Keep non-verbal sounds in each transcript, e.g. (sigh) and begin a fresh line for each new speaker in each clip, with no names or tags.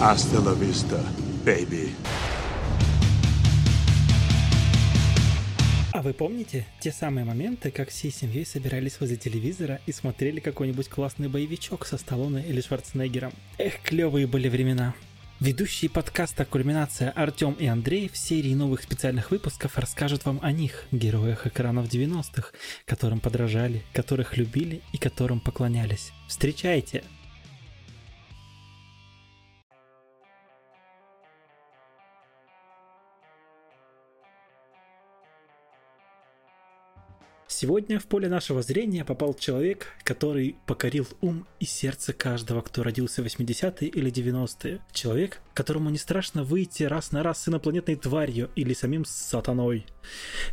Hasta la vista, baby.
А вы помните те самые моменты, как всей семьей собирались возле телевизора и смотрели какой-нибудь классный боевичок со Сталлоне или Шварценеггером? Эх, клевые были времена. Ведущие подкаста «Кульминация» Артем и Андрей в серии новых специальных выпусков расскажут вам о них, героях экранов 90-х, которым подражали, которых любили и которым поклонялись. Встречайте! Сегодня в поле нашего зрения попал человек, который покорил ум и сердце каждого, кто родился в 80-е или 90-е. Человек, которому не страшно выйти раз на раз с инопланетной тварью или самим сатаной.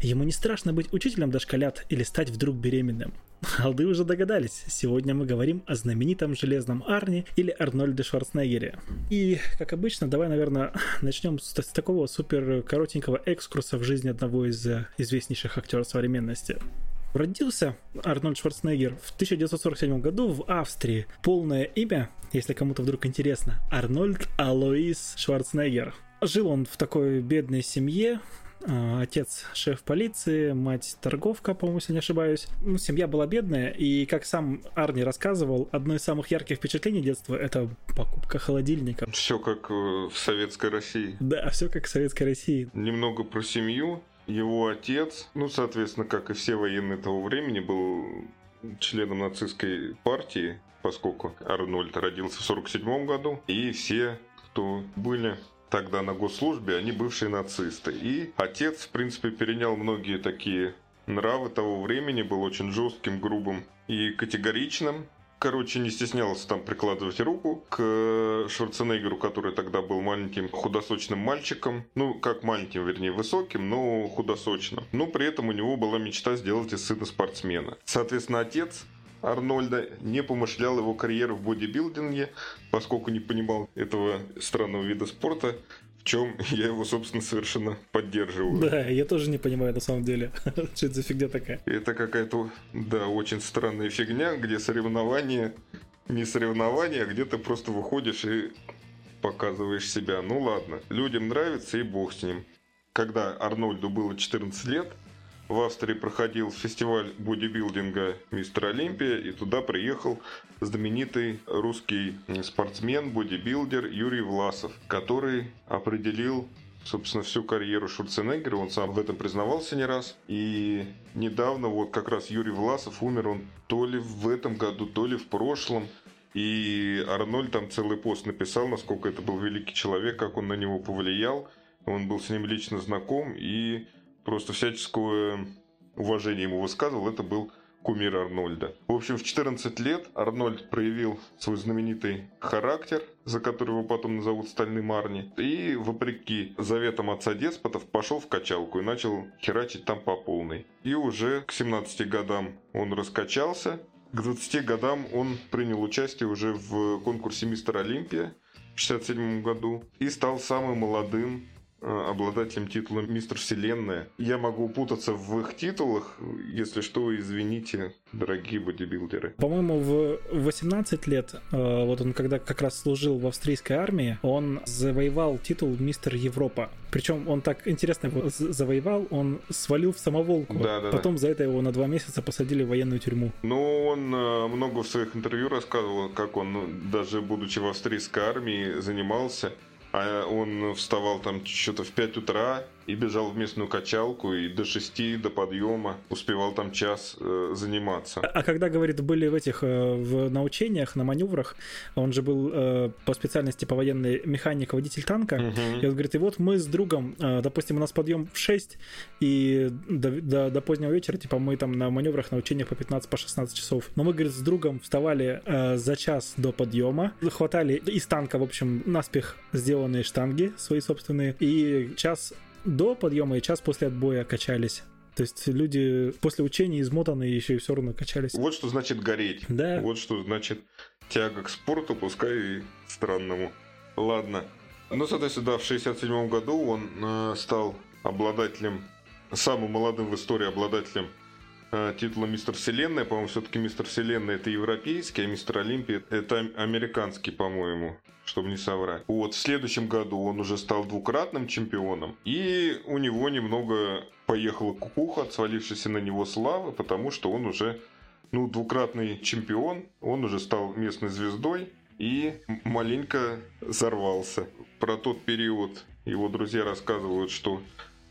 Ему не страшно быть учителем дошколят или стать вдруг беременным. Алды уже догадались, сегодня мы говорим о знаменитом Железном Арне или Арнольде Шварценеггере. И, как обычно, давай, наверное, (laughs) начнем с, с такого супер коротенького экскурса в жизнь одного из известнейших актеров современности. Родился Арнольд Шварценеггер в 1947 году в Австрии. Полное имя, если кому-то вдруг интересно, Арнольд Алоис Шварценеггер. Жил он в такой бедной семье, отец шеф полиции, мать торговка, по-моему, если не ошибаюсь. Ну, семья была бедная, и, как сам Арни рассказывал, одно из самых ярких впечатлений детства — это покупка холодильника.
Все как в советской России.
Да, все как в советской России.
Немного про семью. Его отец, ну, соответственно, как и все военные того времени, был членом нацистской партии, поскольку Арнольд родился в 1947 году, и все, кто были тогда на госслужбе, они бывшие нацисты. И отец, в принципе, перенял многие такие нравы того времени, был очень жестким, грубым и категоричным короче, не стеснялся там прикладывать руку к Шварценеггеру, который тогда был маленьким худосочным мальчиком. Ну, как маленьким, вернее, высоким, но худосочным. Но при этом у него была мечта сделать из сына спортсмена. Соответственно, отец Арнольда не помышлял его карьеру в бодибилдинге, поскольку не понимал этого странного вида спорта в чем я его, собственно, совершенно поддерживаю.
Да, я тоже не понимаю на самом деле, (laughs) что это за фигня такая.
Это какая-то, да, очень странная фигня, где соревнования, не соревнования, а где ты просто выходишь и показываешь себя. Ну ладно, людям нравится и бог с ним. Когда Арнольду было 14 лет, в Австрии проходил фестиваль бодибилдинга «Мистер Олимпия», и туда приехал знаменитый русский спортсмен, бодибилдер Юрий Власов, который определил собственно, всю карьеру Шварценеггера, он сам в этом признавался не раз. И недавно вот как раз Юрий Власов умер, он то ли в этом году, то ли в прошлом. И Арнольд там целый пост написал, насколько это был великий человек, как он на него повлиял. Он был с ним лично знаком, и просто всяческое уважение ему высказывал, это был кумир Арнольда. В общем, в 14 лет Арнольд проявил свой знаменитый характер, за который его потом назовут Стальным Арни, и, вопреки заветам отца деспотов, пошел в качалку и начал херачить там по полной. И уже к 17 годам он раскачался, к 20 годам он принял участие уже в конкурсе «Мистер Олимпия» в 67 году и стал самым молодым обладателем титула Мистер Вселенная. Я могу путаться в их титулах, если что, извините, дорогие бодибилдеры.
По-моему, в 18 лет, э, вот он когда как раз служил в австрийской армии, он завоевал титул Мистер Европа. Причем он так интересно его завоевал, он свалил в самоволку. Да, да, Потом да. за это его на два месяца посадили в военную тюрьму.
Ну, он э, много в своих интервью рассказывал, как он, ну, даже будучи в австрийской армии, занимался а он вставал там что-то в 5 утра и бежал в местную качалку и до 6 до подъема успевал там час э, заниматься.
А, а когда, говорит, были в этих э, в научениях, на маневрах, он же был э, по специальности по военной механик, водитель танка, угу. и он говорит, и вот мы с другом, э, допустим, у нас подъем в 6, и до, до, до позднего вечера, типа, мы там на маневрах, на учениях по 15, по 16 часов. Но мы, говорит, с другом вставали э, за час до подъема, хватали из танка, в общем, наспех сделанные штанги свои собственные, и час до подъема и час после отбоя качались. То есть люди после учения измотанные еще и все равно качались.
Вот что значит гореть.
Да.
Вот что значит тяга к спорту, пускай и странному. Ладно. Ну, соответственно, да, в 67 году он э, стал обладателем, самым молодым в истории обладателем титула Мистер Вселенная. По-моему, все-таки Мистер Вселенная это европейский, а Мистер Олимпия это американский, по-моему чтобы не соврать. Вот, в следующем году он уже стал двукратным чемпионом, и у него немного поехала кукуха, свалившаяся на него славы, потому что он уже, ну, двукратный чемпион, он уже стал местной звездой, и маленько взорвался. Про тот период его друзья рассказывают, что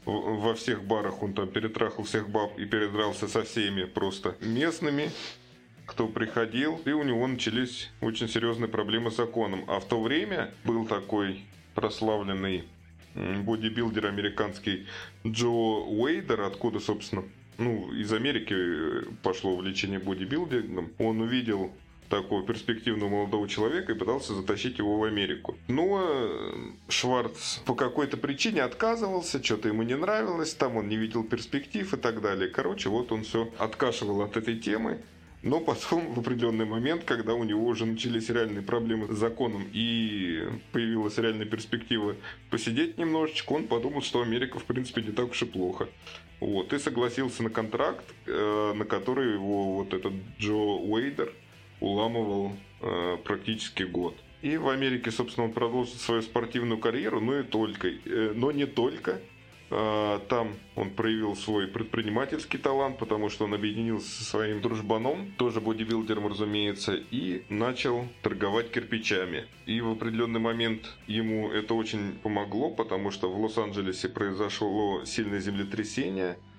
во всех барах он там перетрахал всех баб и передрался со всеми просто местными, кто приходил, и у него начались очень серьезные проблемы с законом. А в то время был такой прославленный бодибилдер американский Джо Уэйдер, откуда, собственно, ну, из Америки э, пошло увлечение бодибилдингом. Он увидел такого перспективного молодого человека и пытался затащить его в Америку. Но э, Шварц по какой-то причине отказывался, что-то ему не нравилось, там он не видел перспектив и так далее. Короче, вот он все откашивал от этой темы. Но потом, в определенный момент, когда у него уже начались реальные проблемы с законом и появилась реальная перспектива посидеть немножечко, он подумал, что Америка, в принципе, не так уж и плохо. Вот, и согласился на контракт, э, на который его вот этот Джо Уэйдер уламывал э, практически год. И в Америке, собственно, он продолжил свою спортивную карьеру, но и только, э, но не только. Э, там он проявил свой предпринимательский талант, потому что он объединился со своим дружбаном, тоже бодибилдером, разумеется, и начал торговать кирпичами. И в определенный момент ему это очень помогло, потому что в Лос-Анджелесе произошло сильное землетрясение –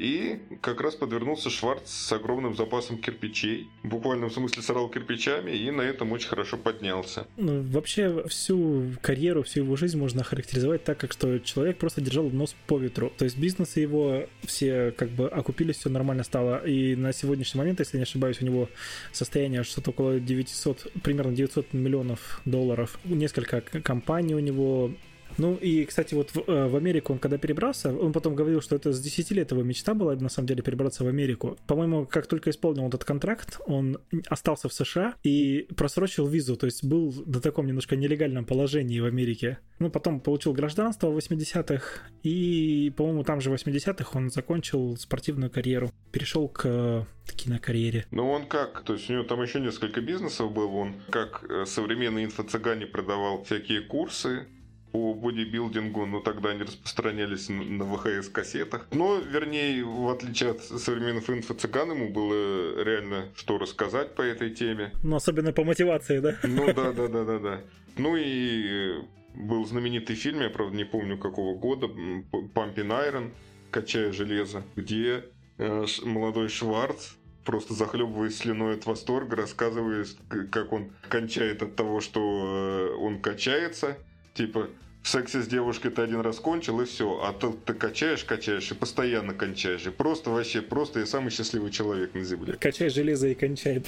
и как раз подвернулся Шварц с огромным запасом кирпичей. В буквальном смысле сорал кирпичами и на этом очень хорошо поднялся.
Ну, вообще всю карьеру, всю его жизнь можно характеризовать так, как что человек просто держал нос по ветру. То есть бизнесы его все как бы окупились, все нормально стало. И на сегодняшний момент, если не ошибаюсь, у него состояние что-то около 900, примерно 900 миллионов долларов. Несколько компаний у него ну и, кстати, вот в, э, в Америку он когда перебрался, он потом говорил, что это с 10 лет его мечта была, на самом деле, перебраться в Америку. По-моему, как только исполнил этот контракт, он остался в США и просрочил визу, то есть был до таком немножко нелегальном положении в Америке. Ну, потом получил гражданство в 80-х, и, по-моему, там же в 80-х он закончил спортивную карьеру, перешел к кинокарьере.
Ну, он как? То есть у него там еще несколько бизнесов было. Он как э, современный инфо-цыгане продавал всякие курсы, по бодибилдингу, но тогда они распространялись на ВХС-кассетах. Но, вернее, в отличие от современных инфо-цыган, ему было реально что рассказать по этой теме.
Ну, особенно по мотивации, да?
Ну, да, да, да, да, да. Ну и был знаменитый фильм, я, правда, не помню какого года, «Pumping Iron», «Качая железо», где э, молодой Шварц просто захлебываясь слюной от восторга, рассказывает, как он кончает от того, что э, он качается, Типа, в сексе с девушкой ты один раз кончил и все, а тут ты качаешь, качаешь и постоянно кончаешь. И просто вообще, просто я самый счастливый человек на земле.
Качай железо и кончай.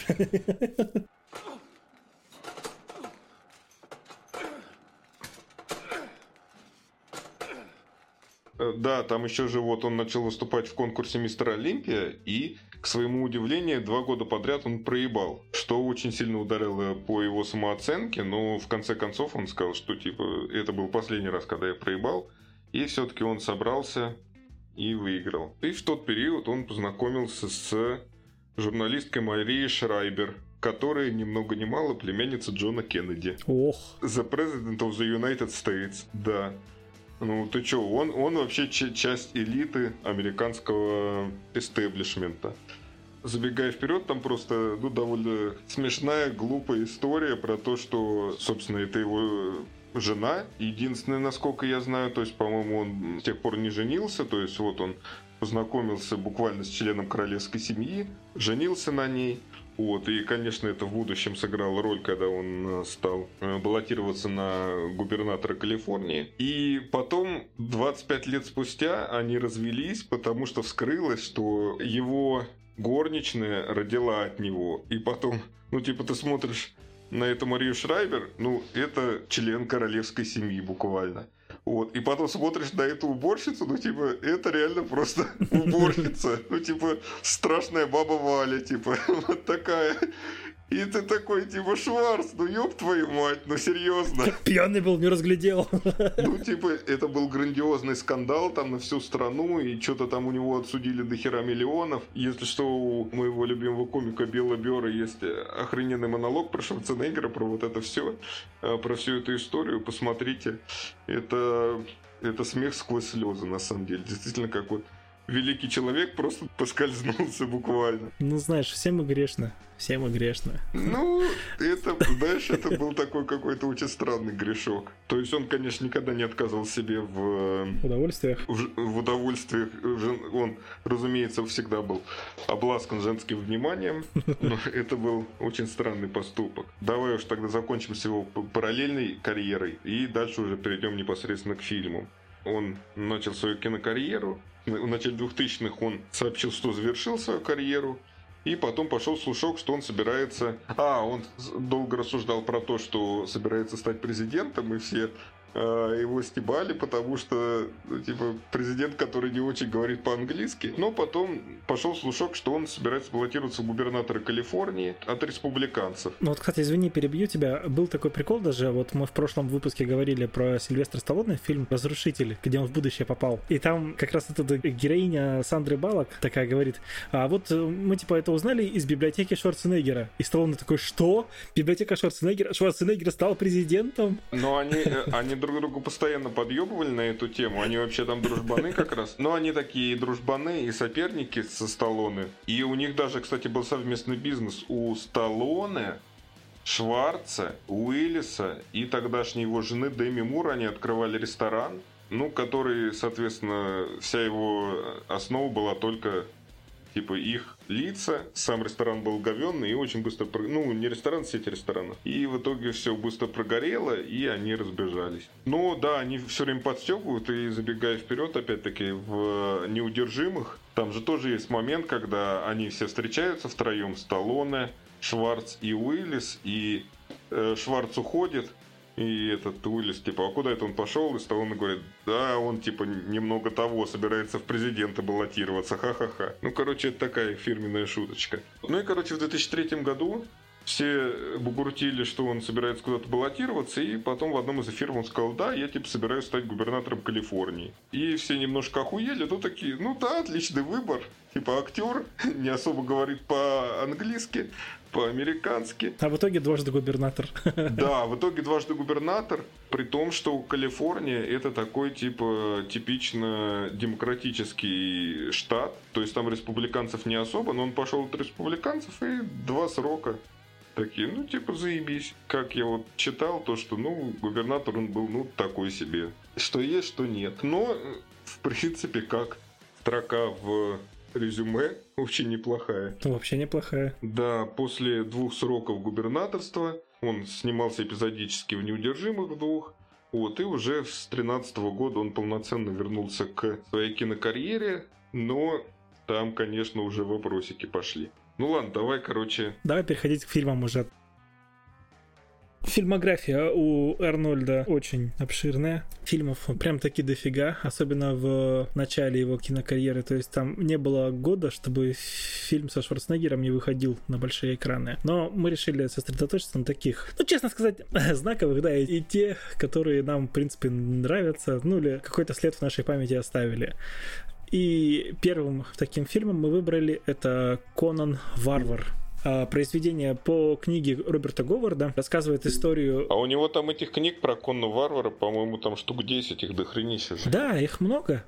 Э, да, там еще же вот он начал выступать в конкурсе Мистер Олимпия, и, к своему удивлению, два года подряд он проебал, что очень сильно ударило по его самооценке, но в конце концов он сказал, что типа это был последний раз, когда я проебал, и все-таки он собрался и выиграл. И в тот период он познакомился с журналисткой Марией Шрайбер, которая ни много ни мало племянница Джона Кеннеди.
Ох.
The President of the United States, да. Ну, ты чё, он, он вообще часть элиты американского истеблишмента. Забегая вперед, там просто ну, довольно смешная, глупая история про то, что, собственно, это его жена. Единственное, насколько я знаю, то есть, по-моему, он с тех пор не женился, то есть, вот он познакомился буквально с членом королевской семьи, женился на ней – вот, и, конечно, это в будущем сыграло роль, когда он э, стал э, баллотироваться на губернатора Калифорнии. И потом, 25 лет спустя, они развелись, потому что вскрылось, что его горничная родила от него. И потом, ну, типа, ты смотришь на эту Марию Шрайбер, ну, это член королевской семьи буквально. Вот. И потом смотришь на эту уборщицу, ну, типа, это реально просто (laughs) уборщица. Ну, типа, страшная баба Валя, типа, (laughs) вот такая. И ты такой, типа, Шварц, ну ёб твою мать, ну серьезно. (laughs)
Пьяный был, не разглядел.
Ну, типа, это был грандиозный скандал там на всю страну, и что-то там у него отсудили до хера миллионов. Если что, у моего любимого комика Билла Бера есть охрененный монолог про Шварценеггера, про вот это все, э, про всю эту историю, посмотрите. Это, это смех сквозь слезы, на самом деле. Действительно, как вот великий человек просто поскользнулся буквально.
Ну, знаешь, всем мы грешно. Всем мы грешно.
Ну, это, знаешь, это был такой какой-то очень странный грешок. То есть он, конечно, никогда не отказывал себе в...
Удовольствиях.
В, в удовольствиях. Он, разумеется, всегда был обласкан женским вниманием. Но (laughs) это был очень странный поступок. Давай уж тогда закончим с его параллельной карьерой. И дальше уже перейдем непосредственно к фильму. Он начал свою кинокарьеру, в начале 2000-х он сообщил, что завершил свою карьеру. И потом пошел слушок, что он собирается... А, он долго рассуждал про то, что собирается стать президентом, и все его стебали, потому что, ну, типа, президент, который не очень говорит по-английски. Но потом пошел слушок, что он собирается баллотироваться в губернаторы Калифорнии от республиканцев.
Ну вот, кстати, извини, перебью тебя. Был такой прикол даже, вот мы в прошлом выпуске говорили про Сильвестра Сталлоне, фильм «Разрушитель», где он в будущее попал. И там как раз эта героиня Сандры Балок такая говорит, а вот э, мы, типа, это узнали из библиотеки Шварценеггера. И Сталлоне такой, что? Библиотека Шварценеггера? Шварценеггер стал президентом?
Но они, э, они друг другу постоянно подъебывали на эту тему. Они вообще там дружбаны как раз. Но они такие дружбаны и соперники со Сталлоне. И у них даже, кстати, был совместный бизнес. У Сталлоне Шварца, Уиллиса и тогдашней его жены Дэми Мур они открывали ресторан, ну, который, соответственно, вся его основа была только типа их лица, сам ресторан был говенный и очень быстро, ну не ресторан, сеть ресторанов. И в итоге все быстро прогорело и они разбежались. Но да, они все время подстегивают и забегая вперед, опять-таки, в неудержимых, там же тоже есть момент, когда они все встречаются втроем, Сталлоне, Шварц и Уиллис, и э, Шварц уходит, и этот Уиллис, типа, а куда это он пошел? И Сталлоне говорит, да, он, типа, немного того, собирается в президенты баллотироваться, ха-ха-ха. Ну, короче, это такая фирменная шуточка. Ну и, короче, в 2003 году все бугуртили, что он собирается куда-то баллотироваться, и потом в одном из эфиров он сказал, да, я типа собираюсь стать губернатором Калифорнии. И все немножко охуели, ну такие, ну да, отличный выбор. Типа актер, (laughs) не особо говорит по-английски, по-американски.
А в итоге дважды губернатор. (laughs)
Да, в итоге дважды губернатор, при том, что Калифорния это такой типа типично демократический штат, то есть там республиканцев не особо, но он пошел от республиканцев и два срока такие, ну, типа, заебись. Как я вот читал, то, что, ну, губернатор он был, ну, такой себе. Что есть, что нет. Но, в принципе, как строка в резюме очень неплохая.
Ну, вообще неплохая.
Да, после двух сроков губернаторства он снимался эпизодически в «Неудержимых двух», вот, и уже с 13 года он полноценно вернулся к своей кинокарьере, но там, конечно, уже вопросики пошли. Ну ладно, давай, короче...
Давай переходить к фильмам уже. Фильмография у Арнольда очень обширная. Фильмов прям таки дофига, особенно в начале его кинокарьеры. То есть там не было года, чтобы фильм со Шварценеггером не выходил на большие экраны. Но мы решили сосредоточиться на таких, ну, честно сказать, (laughs) знаковых, да, и те, которые нам, в принципе, нравятся, ну, или какой-то след в нашей памяти оставили. И первым таким фильмом мы выбрали это Конан Варвар произведение по книге Роберта Говарда, рассказывает историю...
А у него там этих книг про Конна Варвара, по-моему, там штук 10, их дохренища.
Да, их много.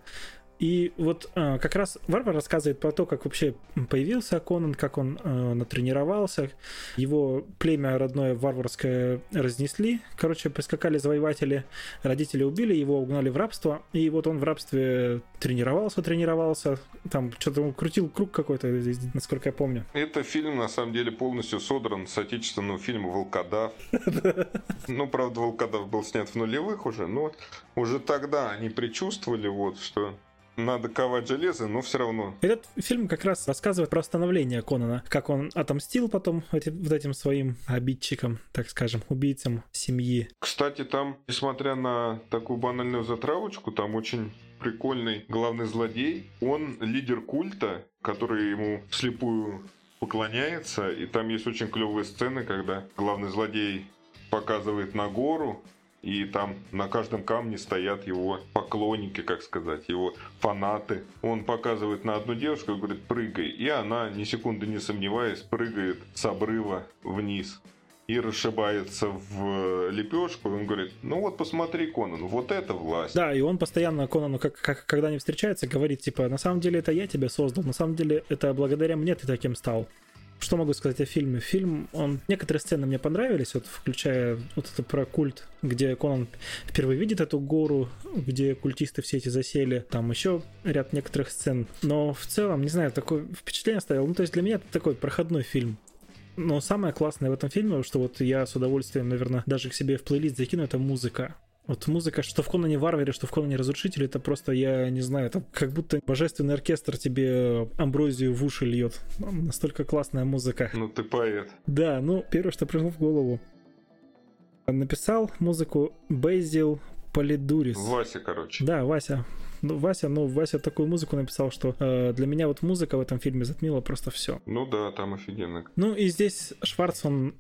И вот э, как раз Варвар рассказывает про то, как вообще появился Конан, как он э, натренировался. Его племя родное варварское разнесли. Короче, прискакали завоеватели, родители убили, его угнали в рабство. И вот он в рабстве тренировался, тренировался. Там что-то он крутил круг какой-то, насколько я помню.
Это фильм, на самом деле, полностью содран с отечественного фильма «Волкодав». (laughs) Ну, правда, «Волкодав» был снят в нулевых уже, но уже тогда они предчувствовали, вот, что надо ковать железо, но все равно.
Этот фильм как раз рассказывает про становление Конана, как он отомстил потом эти, вот этим своим обидчикам, так скажем, убийцам семьи.
Кстати, там, несмотря на такую банальную затравочку, там очень прикольный главный злодей. Он лидер культа, который ему слепую поклоняется, и там есть очень клевые сцены, когда главный злодей показывает на гору, и там на каждом камне стоят его поклонники, как сказать, его фанаты. Он показывает на одну девушку и говорит, прыгай. И она, ни секунды не сомневаясь, прыгает с обрыва вниз и расшибается в лепешку. И он говорит, ну вот посмотри, Конан, вот это власть.
Да, и он постоянно Конану, как, как, когда они встречаются, говорит, типа, на самом деле это я тебя создал, на самом деле это благодаря мне ты таким стал. Что могу сказать о фильме? Фильм, он... Некоторые сцены мне понравились, вот включая вот это про культ, где Конан впервые видит эту гору, где культисты все эти засели. Там еще ряд некоторых сцен. Но в целом, не знаю, такое впечатление оставил. Ну, то есть для меня это такой проходной фильм. Но самое классное в этом фильме, что вот я с удовольствием, наверное, даже к себе в плейлист закину, это музыка. Вот музыка, что в Конане Варваре, что в Конане Разрушителе, это просто, я не знаю, это как будто божественный оркестр тебе амброзию в уши льет. Настолько классная музыка.
Ну ты поэт.
Да, ну первое, что пришло в голову. Написал музыку Бейзил Полидурис.
Вася, короче.
Да, Вася. Ну, Вася, ну, Вася такую музыку написал, что э, для меня вот музыка в этом фильме затмила просто все.
Ну да, там офигенно.
Ну и здесь Шварц, он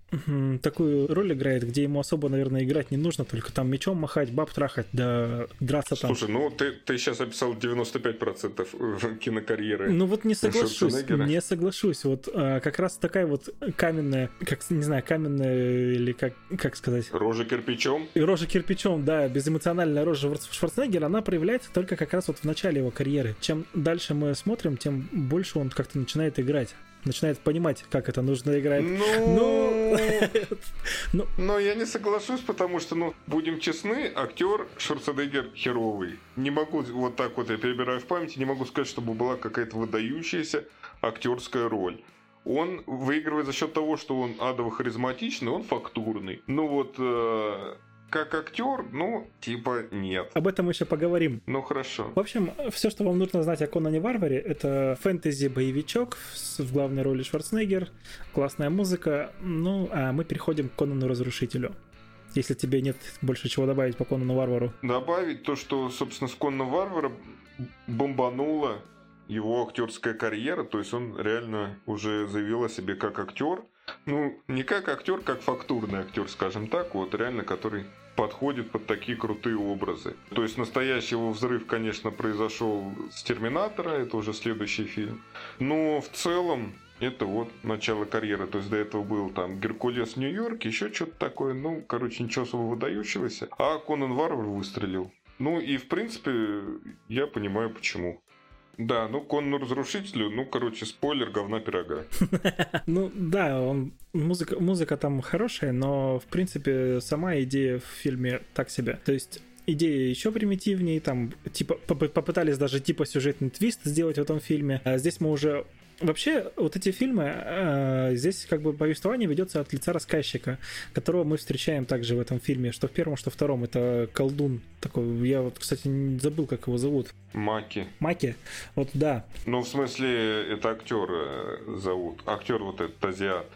такую роль играет, где ему особо, наверное, играть не нужно, только там мечом махать, баб трахать, да драться там.
Слушай, ну ты, ты сейчас описал 95% кинокарьеры.
Ну вот не соглашусь, не соглашусь. Вот а, как раз такая вот каменная, как, не знаю, каменная или как, как сказать?
Рожа кирпичом?
Рожа кирпичом, да, безэмоциональная рожа Шварценеггера, она проявляется только как раз вот в начале его карьеры. Чем дальше мы смотрим, тем больше он как-то начинает играть начинает понимать, как это нужно играть.
Ну, ну... (laughs) Но ну, я не соглашусь, потому что, ну, будем честны, актер Шварценеггер херовый. Не могу, вот так вот я перебираю в памяти, не могу сказать, чтобы была какая-то выдающаяся актерская роль. Он выигрывает за счет того, что он адово харизматичный, он фактурный. Ну вот, э, как актер, ну, типа, нет.
Об этом мы еще поговорим.
Ну, хорошо.
В общем, все, что вам нужно знать о Конане Варваре, это фэнтези-боевичок в главной роли Шварценеггер, классная музыка, ну, а мы переходим к Конану Разрушителю если тебе нет больше чего добавить по Конану Варвару.
Добавить то, что, собственно, с Конана Варвара бомбанула его актерская карьера, то есть он реально уже заявил о себе как актер. Ну, не как актер, как фактурный актер, скажем так, вот реально, который подходит под такие крутые образы. То есть настоящий его взрыв, конечно, произошел с Терминатора, это уже следующий фильм. Но в целом это вот начало карьеры. То есть до этого был там Геркулес Нью-Йорк, еще что-то такое. Ну, короче, ничего особо выдающегося. А Конан Варвар выстрелил. Ну и в принципе я понимаю почему. Да, ну конну разрушителю, ну, короче, спойлер, говна пирога. (laughs)
Ну, да, он музыка, музыка там хорошая, но, в принципе, сама идея в фильме так себе. То есть идея еще примитивнее, там, типа, попытались даже типа сюжетный твист сделать в этом фильме. А здесь мы уже Вообще, вот эти фильмы, э, здесь как бы повествование ведется от лица рассказчика, которого мы встречаем также в этом фильме, что в первом, что в втором. Это колдун такой. Я вот, кстати, забыл, как его зовут.
Маки.
Маки? Вот да.
Ну, в смысле, это актер э, зовут. Актер вот этот азиат.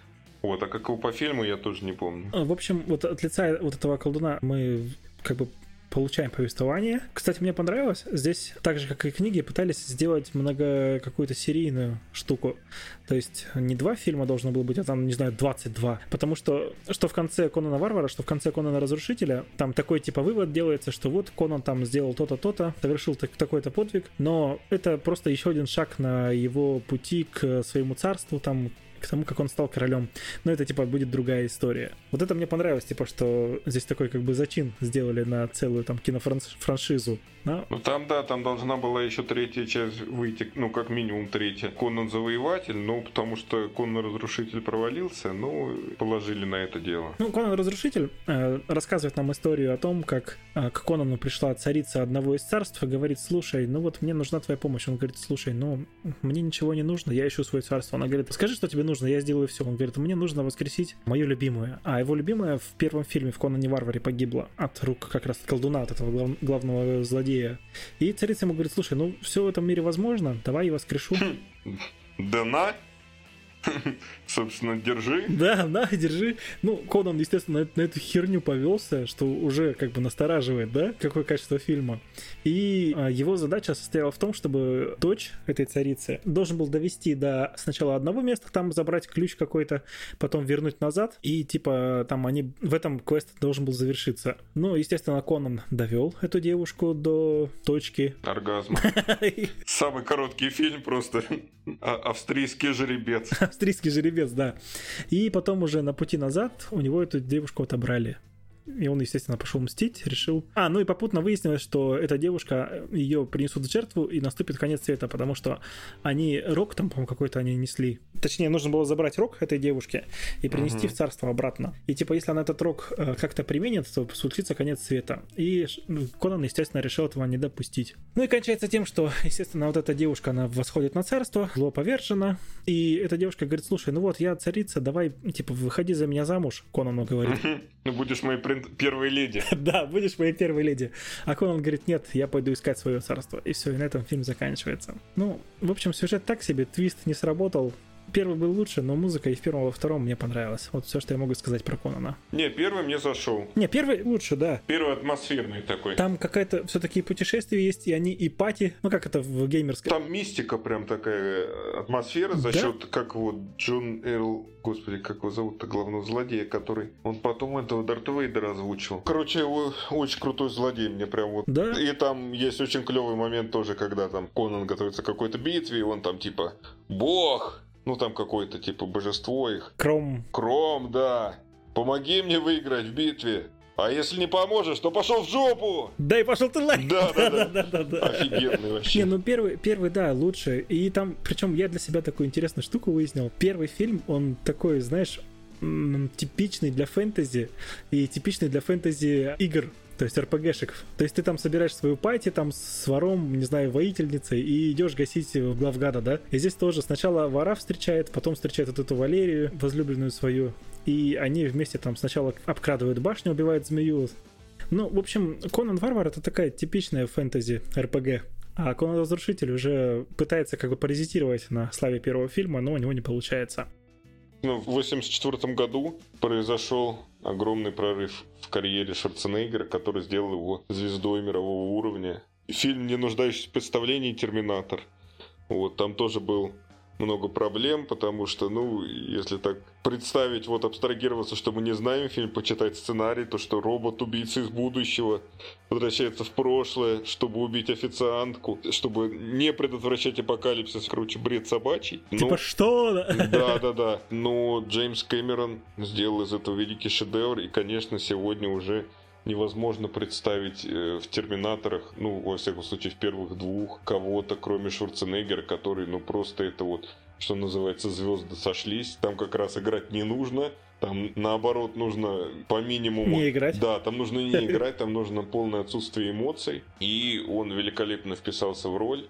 Вот, а как его по фильму, я тоже не помню.
В общем, вот от лица вот этого колдуна мы как бы получаем повествование. Кстати, мне понравилось, здесь, так же, как и книги, пытались сделать много какую-то серийную штуку. То есть не два фильма должно было быть, а там, не знаю, 22. Потому что, что в конце Конана Варвара, что в конце Конана Разрушителя, там такой типа вывод делается, что вот Конан там сделал то-то, то-то, совершил так, такой-то подвиг, но это просто еще один шаг на его пути к своему царству, там, к тому, как он стал королем. Но это, типа, будет другая история. Вот это мне понравилось, типа, что здесь такой, как бы, зачин сделали на целую, там, кинофраншизу.
Да? Ну, там, да, там должна была еще третья часть выйти, ну, как минимум третья. Конан Завоеватель, ну, потому что Конан Разрушитель провалился, ну, положили на это дело.
Ну, Конан Разрушитель э, рассказывает нам историю о том, как э, к Конану пришла царица одного из царств и говорит, слушай, ну вот мне нужна твоя помощь. Он говорит, слушай, ну, мне ничего не нужно, я ищу свое царство. Она говорит, скажи, что тебе нужно, я сделаю все. Он говорит, мне нужно воскресить мою любимую. А его любимая в первом фильме в Конане Варваре погибла от рук как раз колдуна, от этого глав, главного злодея. И царица ему говорит, слушай, ну все в этом мире возможно, давай я воскрешу.
Да на! (laughs) Собственно, держи.
Да, на, держи. Ну, Конан, естественно, на, на эту херню повелся, что уже как бы настораживает, да, какое качество фильма. И а, его задача состояла в том, чтобы дочь этой царицы должен был довести до сначала одного места, там забрать ключ какой-то, потом вернуть назад, и типа там они в этом квест должен был завершиться. Ну, естественно, Конан довел эту девушку до точки.
Оргазм. (laughs) Самый короткий фильм просто. (laughs) А- австрийский жеребец.
Австрийский жеребец, да. И потом уже на пути назад у него эту девушку отобрали. И он, естественно, пошел мстить, решил... А, ну и попутно выяснилось, что эта девушка, ее принесут в жертву, и наступит конец света, потому что они рок там, по-моему, какой-то они несли. Точнее, нужно было забрать рок этой девушки и принести
Мгм.
в царство обратно. И типа, если она этот рок э, как-то применит, то случится конец света. И ну, Конан, естественно, решил этого не допустить. Ну и кончается тем, что, естественно, вот эта девушка, она восходит на царство, зло повержено, и эта девушка говорит, слушай, ну вот я царица, давай, типа, выходи за меня замуж, Конану говорит.
Ну, будешь моей прин- первой леди. (laughs)
Да, будешь моей первой леди. А Конан говорит, нет, я пойду искать свое царство. И все, и на этом фильм заканчивается. Ну, в общем, сюжет так себе, твист не сработал. Первый был лучше, но музыка и в первом, и во втором мне понравилась. Вот все, что я могу сказать про Конана.
Не, первый мне зашел.
Не, первый лучше, да.
Первый атмосферный такой.
Там какая-то все-таки путешествие есть, и они и пати, ну как это в геймерской.
Там мистика прям такая атмосфера за
Да?
счет, как вот Джон Эл, господи, как его зовут-то, главного злодея, который, он потом этого Дарта Вейдера озвучил. Короче, о- очень крутой злодей, мне прям вот.
Да.
И там есть очень клевый момент тоже, когда там Конан готовится к какой-то битве, и он там типа Бог, ну там какое-то типа божество их.
Кром.
Кром, да. Помоги мне выиграть в битве. А если не поможешь, то пошел в жопу!
Да и пошел ты лайк.
Да, да, да. (laughs)
да, да, да.
Офигенный вообще.
Не, ну первый, первый, да, лучше. И там, причем я для себя такую интересную штуку выяснил. Первый фильм, он такой, знаешь, типичный для фэнтези и типичный для фэнтези игр. То есть РПГшек. То есть ты там собираешь свою пати там с вором, не знаю, воительницей и идешь гасить главгада, да? И здесь тоже сначала вора встречает, потом встречает вот эту Валерию, возлюбленную свою. И они вместе там сначала обкрадывают башню, убивают змею, ну, в общем, Конан Варвар это такая типичная фэнтези РПГ. А Конан Разрушитель уже пытается как бы паразитировать на славе первого фильма, но у него не получается.
Ну, в 1984 году произошел огромный прорыв в карьере Шварценеггера, который сделал его звездой мирового уровня. Фильм, не нуждающийся в представлении, «Терминатор». Вот, там тоже был много проблем, потому что, ну, если так представить, вот абстрагироваться, что мы не знаем фильм, почитать сценарий, то что робот-убийца из будущего возвращается в прошлое, чтобы убить официантку, чтобы не предотвращать апокалипсис, короче, бред собачий. Ну,
Типа что?
да, да, да. Но Джеймс Кэмерон сделал из этого великий шедевр, и, конечно, сегодня уже невозможно представить э, в Терминаторах, ну, во всяком случае, в первых двух, кого-то, кроме Шварценеггера, который, ну, просто это вот, что называется, звезды сошлись. Там как раз играть не нужно, там, наоборот, нужно по минимуму...
Не играть.
Да, там нужно не (laughs) играть, там нужно полное отсутствие эмоций. И он великолепно вписался в роль.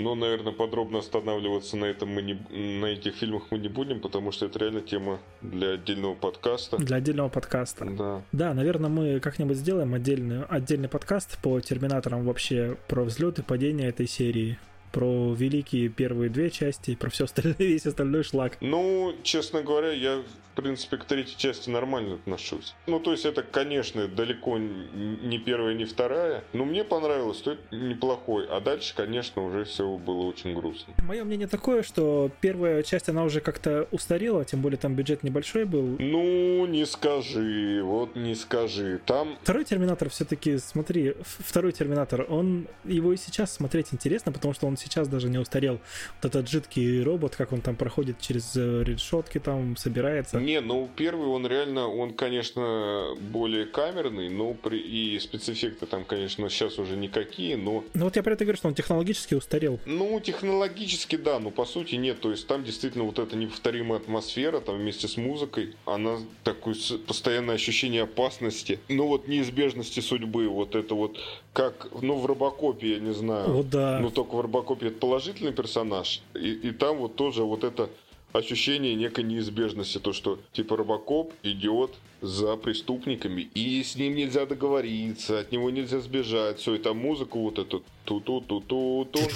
Но, наверное, подробно останавливаться на этом мы не, на этих фильмах мы не будем, потому что это реально тема для отдельного подкаста.
Для отдельного подкаста.
Да.
Да, наверное, мы как-нибудь сделаем отдельный, отдельный подкаст по Терминаторам вообще, про взлет и падение этой серии, про великие первые две части, и про все остальное, (laughs) весь остальной шлак.
Ну, честно говоря, я, в принципе, к третьей части нормально отношусь. Ну, то есть это, конечно, далеко не первая, не вторая, но мне понравилось, то это неплохой. А дальше, конечно, уже все было очень грустно.
Мое мнение такое, что первая часть, она уже как-то устарела, тем более там бюджет небольшой был.
Ну, не скажи, вот не скажи. Там
Второй Терминатор все-таки, смотри, второй Терминатор, он его и сейчас смотреть интересно, потому что он сейчас даже не устарел. Вот этот жидкий робот, как он там проходит через э, решетки, там собирается.
Не, ну первый он реально, он, конечно, более камерный, но при... и спецэффекты там, конечно, сейчас уже никакие, но
Ну вот я про это говорю, что он технологически устарел.
Ну, технологически, да, но по сути нет. То есть там действительно вот эта неповторимая атмосфера, там вместе с музыкой, она такое постоянное ощущение опасности, ну вот неизбежности судьбы, вот это вот, как, ну в Робокопе, я не знаю.
Вот да.
Ну только в Робокопе это положительный персонаж, и, и там вот тоже вот это ощущение некой неизбежности, то что типа Робокоп идет за преступниками, и с ним нельзя договориться, от него нельзя сбежать, все, и там музыку вот эту ту-ту-ту-ту-ту,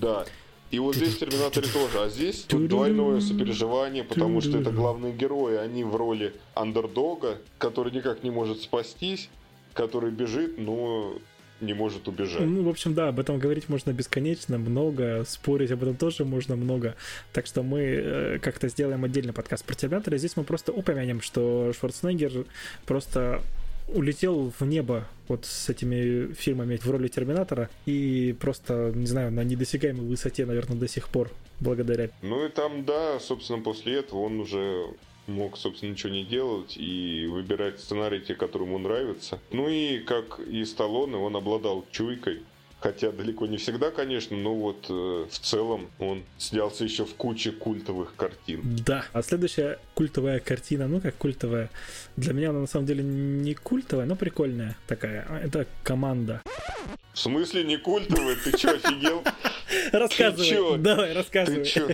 да. И вот здесь в Терминаторе тоже. А здесь тут двойное сопереживание, потому что это главные герои. Они в роли андердога, который никак не может спастись, который бежит, но не может убежать.
Ну, в общем, да, об этом говорить можно бесконечно, много, спорить об этом тоже можно много. Так что мы э, как-то сделаем отдельный подкаст про Терминатора. Здесь мы просто упомянем, что Шварценеггер просто улетел в небо вот с этими фильмами в роли Терминатора и просто, не знаю, на недосягаемой высоте, наверное, до сих пор благодаря.
Ну и там, да, собственно, после этого он уже мог, собственно, ничего не делать и выбирать сценарий, те, которые ему нравятся. Ну и, как и Сталлоне, он обладал чуйкой, Хотя далеко не всегда, конечно, но вот э, в целом он снялся еще в куче культовых картин.
Да. А следующая культовая картина, ну как культовая, для меня она на самом деле не культовая, но прикольная такая. Это команда.
В смысле не культовая? Ты что, офигел?
Рассказывай. Ты чё? Давай, рассказывай. Ты чё?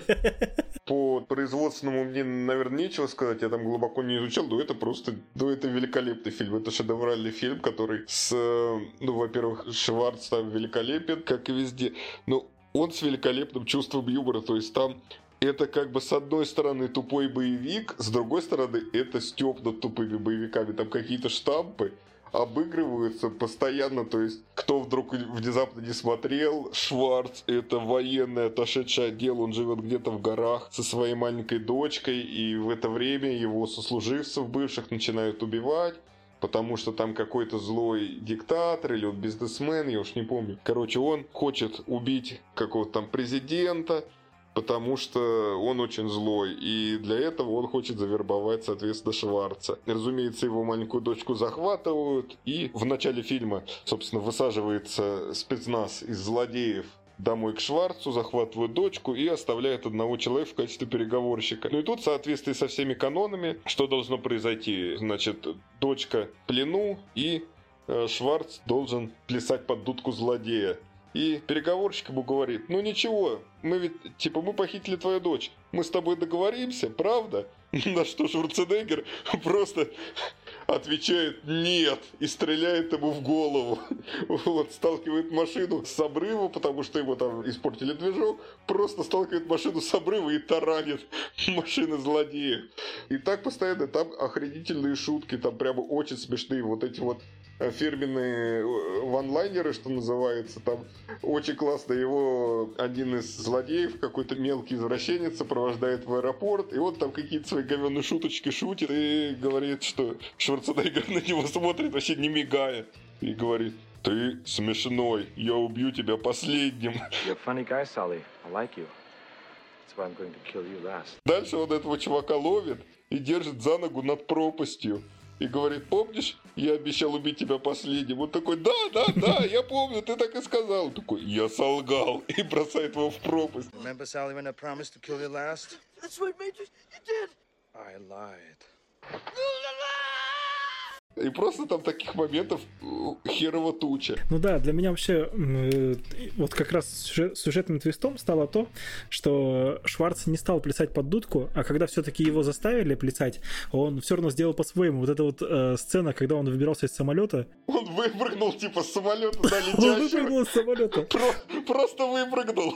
По производственному мне, наверное, нечего сказать. Я там глубоко не изучал, но это просто... Ну, это великолепный фильм. Это шедевральный фильм, который с... Ну, во-первых, Шварц там великолепен, как и везде. Но он с великолепным чувством юмора. То есть там это как бы с одной стороны тупой боевик, с другой стороны это степ над тупыми боевиками. Там какие-то штампы, обыгрываются постоянно, то есть кто вдруг внезапно не смотрел, Шварц это военный отошедший отдел, он живет где-то в горах со своей маленькой дочкой, и в это время его сослуживцев бывших начинают убивать, потому что там какой-то злой диктатор или он бизнесмен, я уж не помню. Короче, он хочет убить какого-то там президента, потому что он очень злой, и для этого он хочет завербовать, соответственно, Шварца. Разумеется, его маленькую дочку захватывают, и в начале фильма, собственно, высаживается спецназ из злодеев домой к Шварцу, захватывают дочку и оставляют одного человека в качестве переговорщика. Ну и тут, в соответствии со всеми канонами, что должно произойти? Значит, дочка в плену, и э, Шварц должен плясать под дудку злодея. И переговорщик ему говорит, ну ничего, мы ведь, типа, мы похитили твою дочь, мы с тобой договоримся, правда? (laughs) На что Шварценеггер (laughs) просто отвечает «нет» и стреляет ему в голову. (laughs) Вот, сталкивает машину с обрыва, потому что ему там испортили движок, просто сталкивает машину с обрыва и таранит машины злодея. И так постоянно, там охренительные шутки, там прямо очень смешные вот эти вот фирменные э, ванлайнеры, что называется. Там очень классно его один из злодеев, какой-то мелкий извращенец, сопровождает в аэропорт, и он там какие-то свои говенные шуточки шутит и говорит, что Шварценеггер на него смотрит, вообще не мигая, и говорит, ты смешной, я убью тебя последним. Дальше он этого чувака ловит и держит за ногу над пропастью и говорит, помнишь, я обещал убить тебя последним. Он такой, да, да, да, (laughs) я помню, ты так и сказал. Он такой, я солгал. (laughs) И бросает его в пропасть. Remember, Sally, when I promised to kill you last? That's right, Major, you did. I lied. И просто там таких моментов э, херово туча.
Ну да, для меня вообще э, вот как раз сюжетным твистом стало то, что Шварц не стал плясать под дудку, а когда все-таки его заставили плясать, он все равно сделал по-своему. Вот эта вот э, сцена, когда он выбирался из самолета.
Он выпрыгнул типа с самолета (laughs) летящего. Он
выпрыгнул из самолета.
Просто выпрыгнул.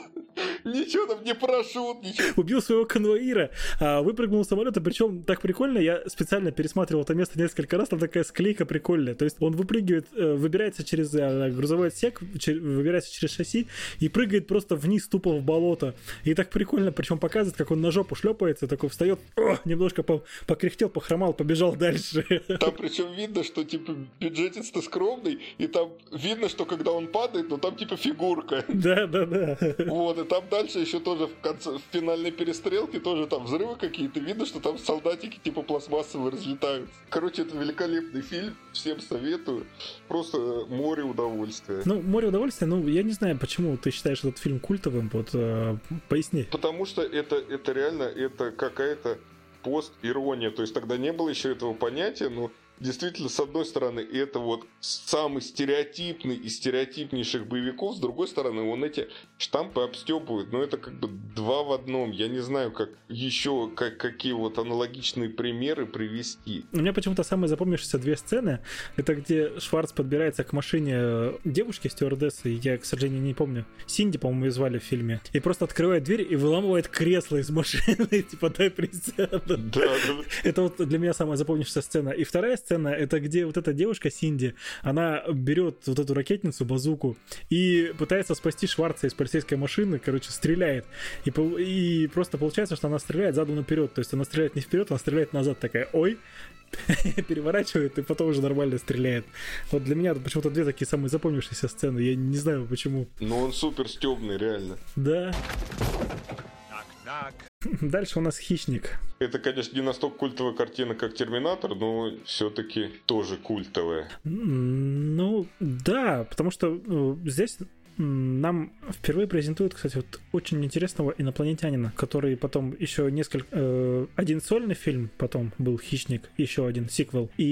Ничего там, не парашют, ничего.
Убил своего конвоира, а выпрыгнул из самолета, причем так прикольно, я специально пересматривал это место несколько раз, там такая склейка прикольная. То есть он выпрыгивает, э, выбирается через э, грузовой отсек, выбирается через шасси и прыгает просто вниз тупо в болото. И так прикольно, причем показывает, как он на жопу шлепается, такой встает, немножко покряхтел, похромал, побежал (laughs) дальше.
Там причем видно, что типа бюджетец-то скромный, и там видно, что когда он падает, ну там типа фигурка. (laughs)
Да, да, да.
Вот, и там дальше еще тоже в конце, в финальной перестрелке тоже там взрывы какие-то, видно, что там солдатики типа пластмассовые разлетаются. Короче, это великолепный фильм, всем советую. Просто море удовольствия.
Ну, море удовольствия, ну, я не знаю, почему ты считаешь этот фильм культовым, вот, э, поясни.
Потому что это, это реально, это какая-то пост-ирония. То есть тогда не было еще этого понятия, но действительно, с одной стороны, это вот самый стереотипный из стереотипнейших боевиков, с другой стороны, он эти штампы обстепывает, но это как бы два в одном. Я не знаю, как еще, как, какие вот аналогичные примеры привести.
У меня почему-то самые запомнившиеся две сцены, это где Шварц подбирается к машине девушки стюардессы, я, к сожалению, не помню. Синди, по-моему, ее звали в фильме. И просто открывает дверь и выламывает кресло из (laughs) машины, типа, дай присяду. Да, да. Это вот для меня самая запомнившаяся сцена. И вторая сцена, это где вот эта девушка Синди, она берет вот эту ракетницу, базуку, и пытается спасти Шварца из полицейской машины, короче, стреляет. И, и просто получается, что она стреляет задом наперед. То есть она стреляет не вперед, она стреляет назад такая, ой, (laughs) переворачивает и потом уже нормально стреляет. Вот для меня почему-то две такие самые запомнившиеся сцены. Я не знаю почему.
Ну он супер стебный, реально.
Да. (laughs) Дальше у нас хищник.
Это, конечно, не настолько культовая картина, как Терминатор, но все-таки тоже культовая.
Ну, да, потому что ну, здесь нам впервые презентуют, кстати, вот очень интересного инопланетянина, который потом еще несколько... Э, один сольный фильм потом был «Хищник», еще один сиквел. И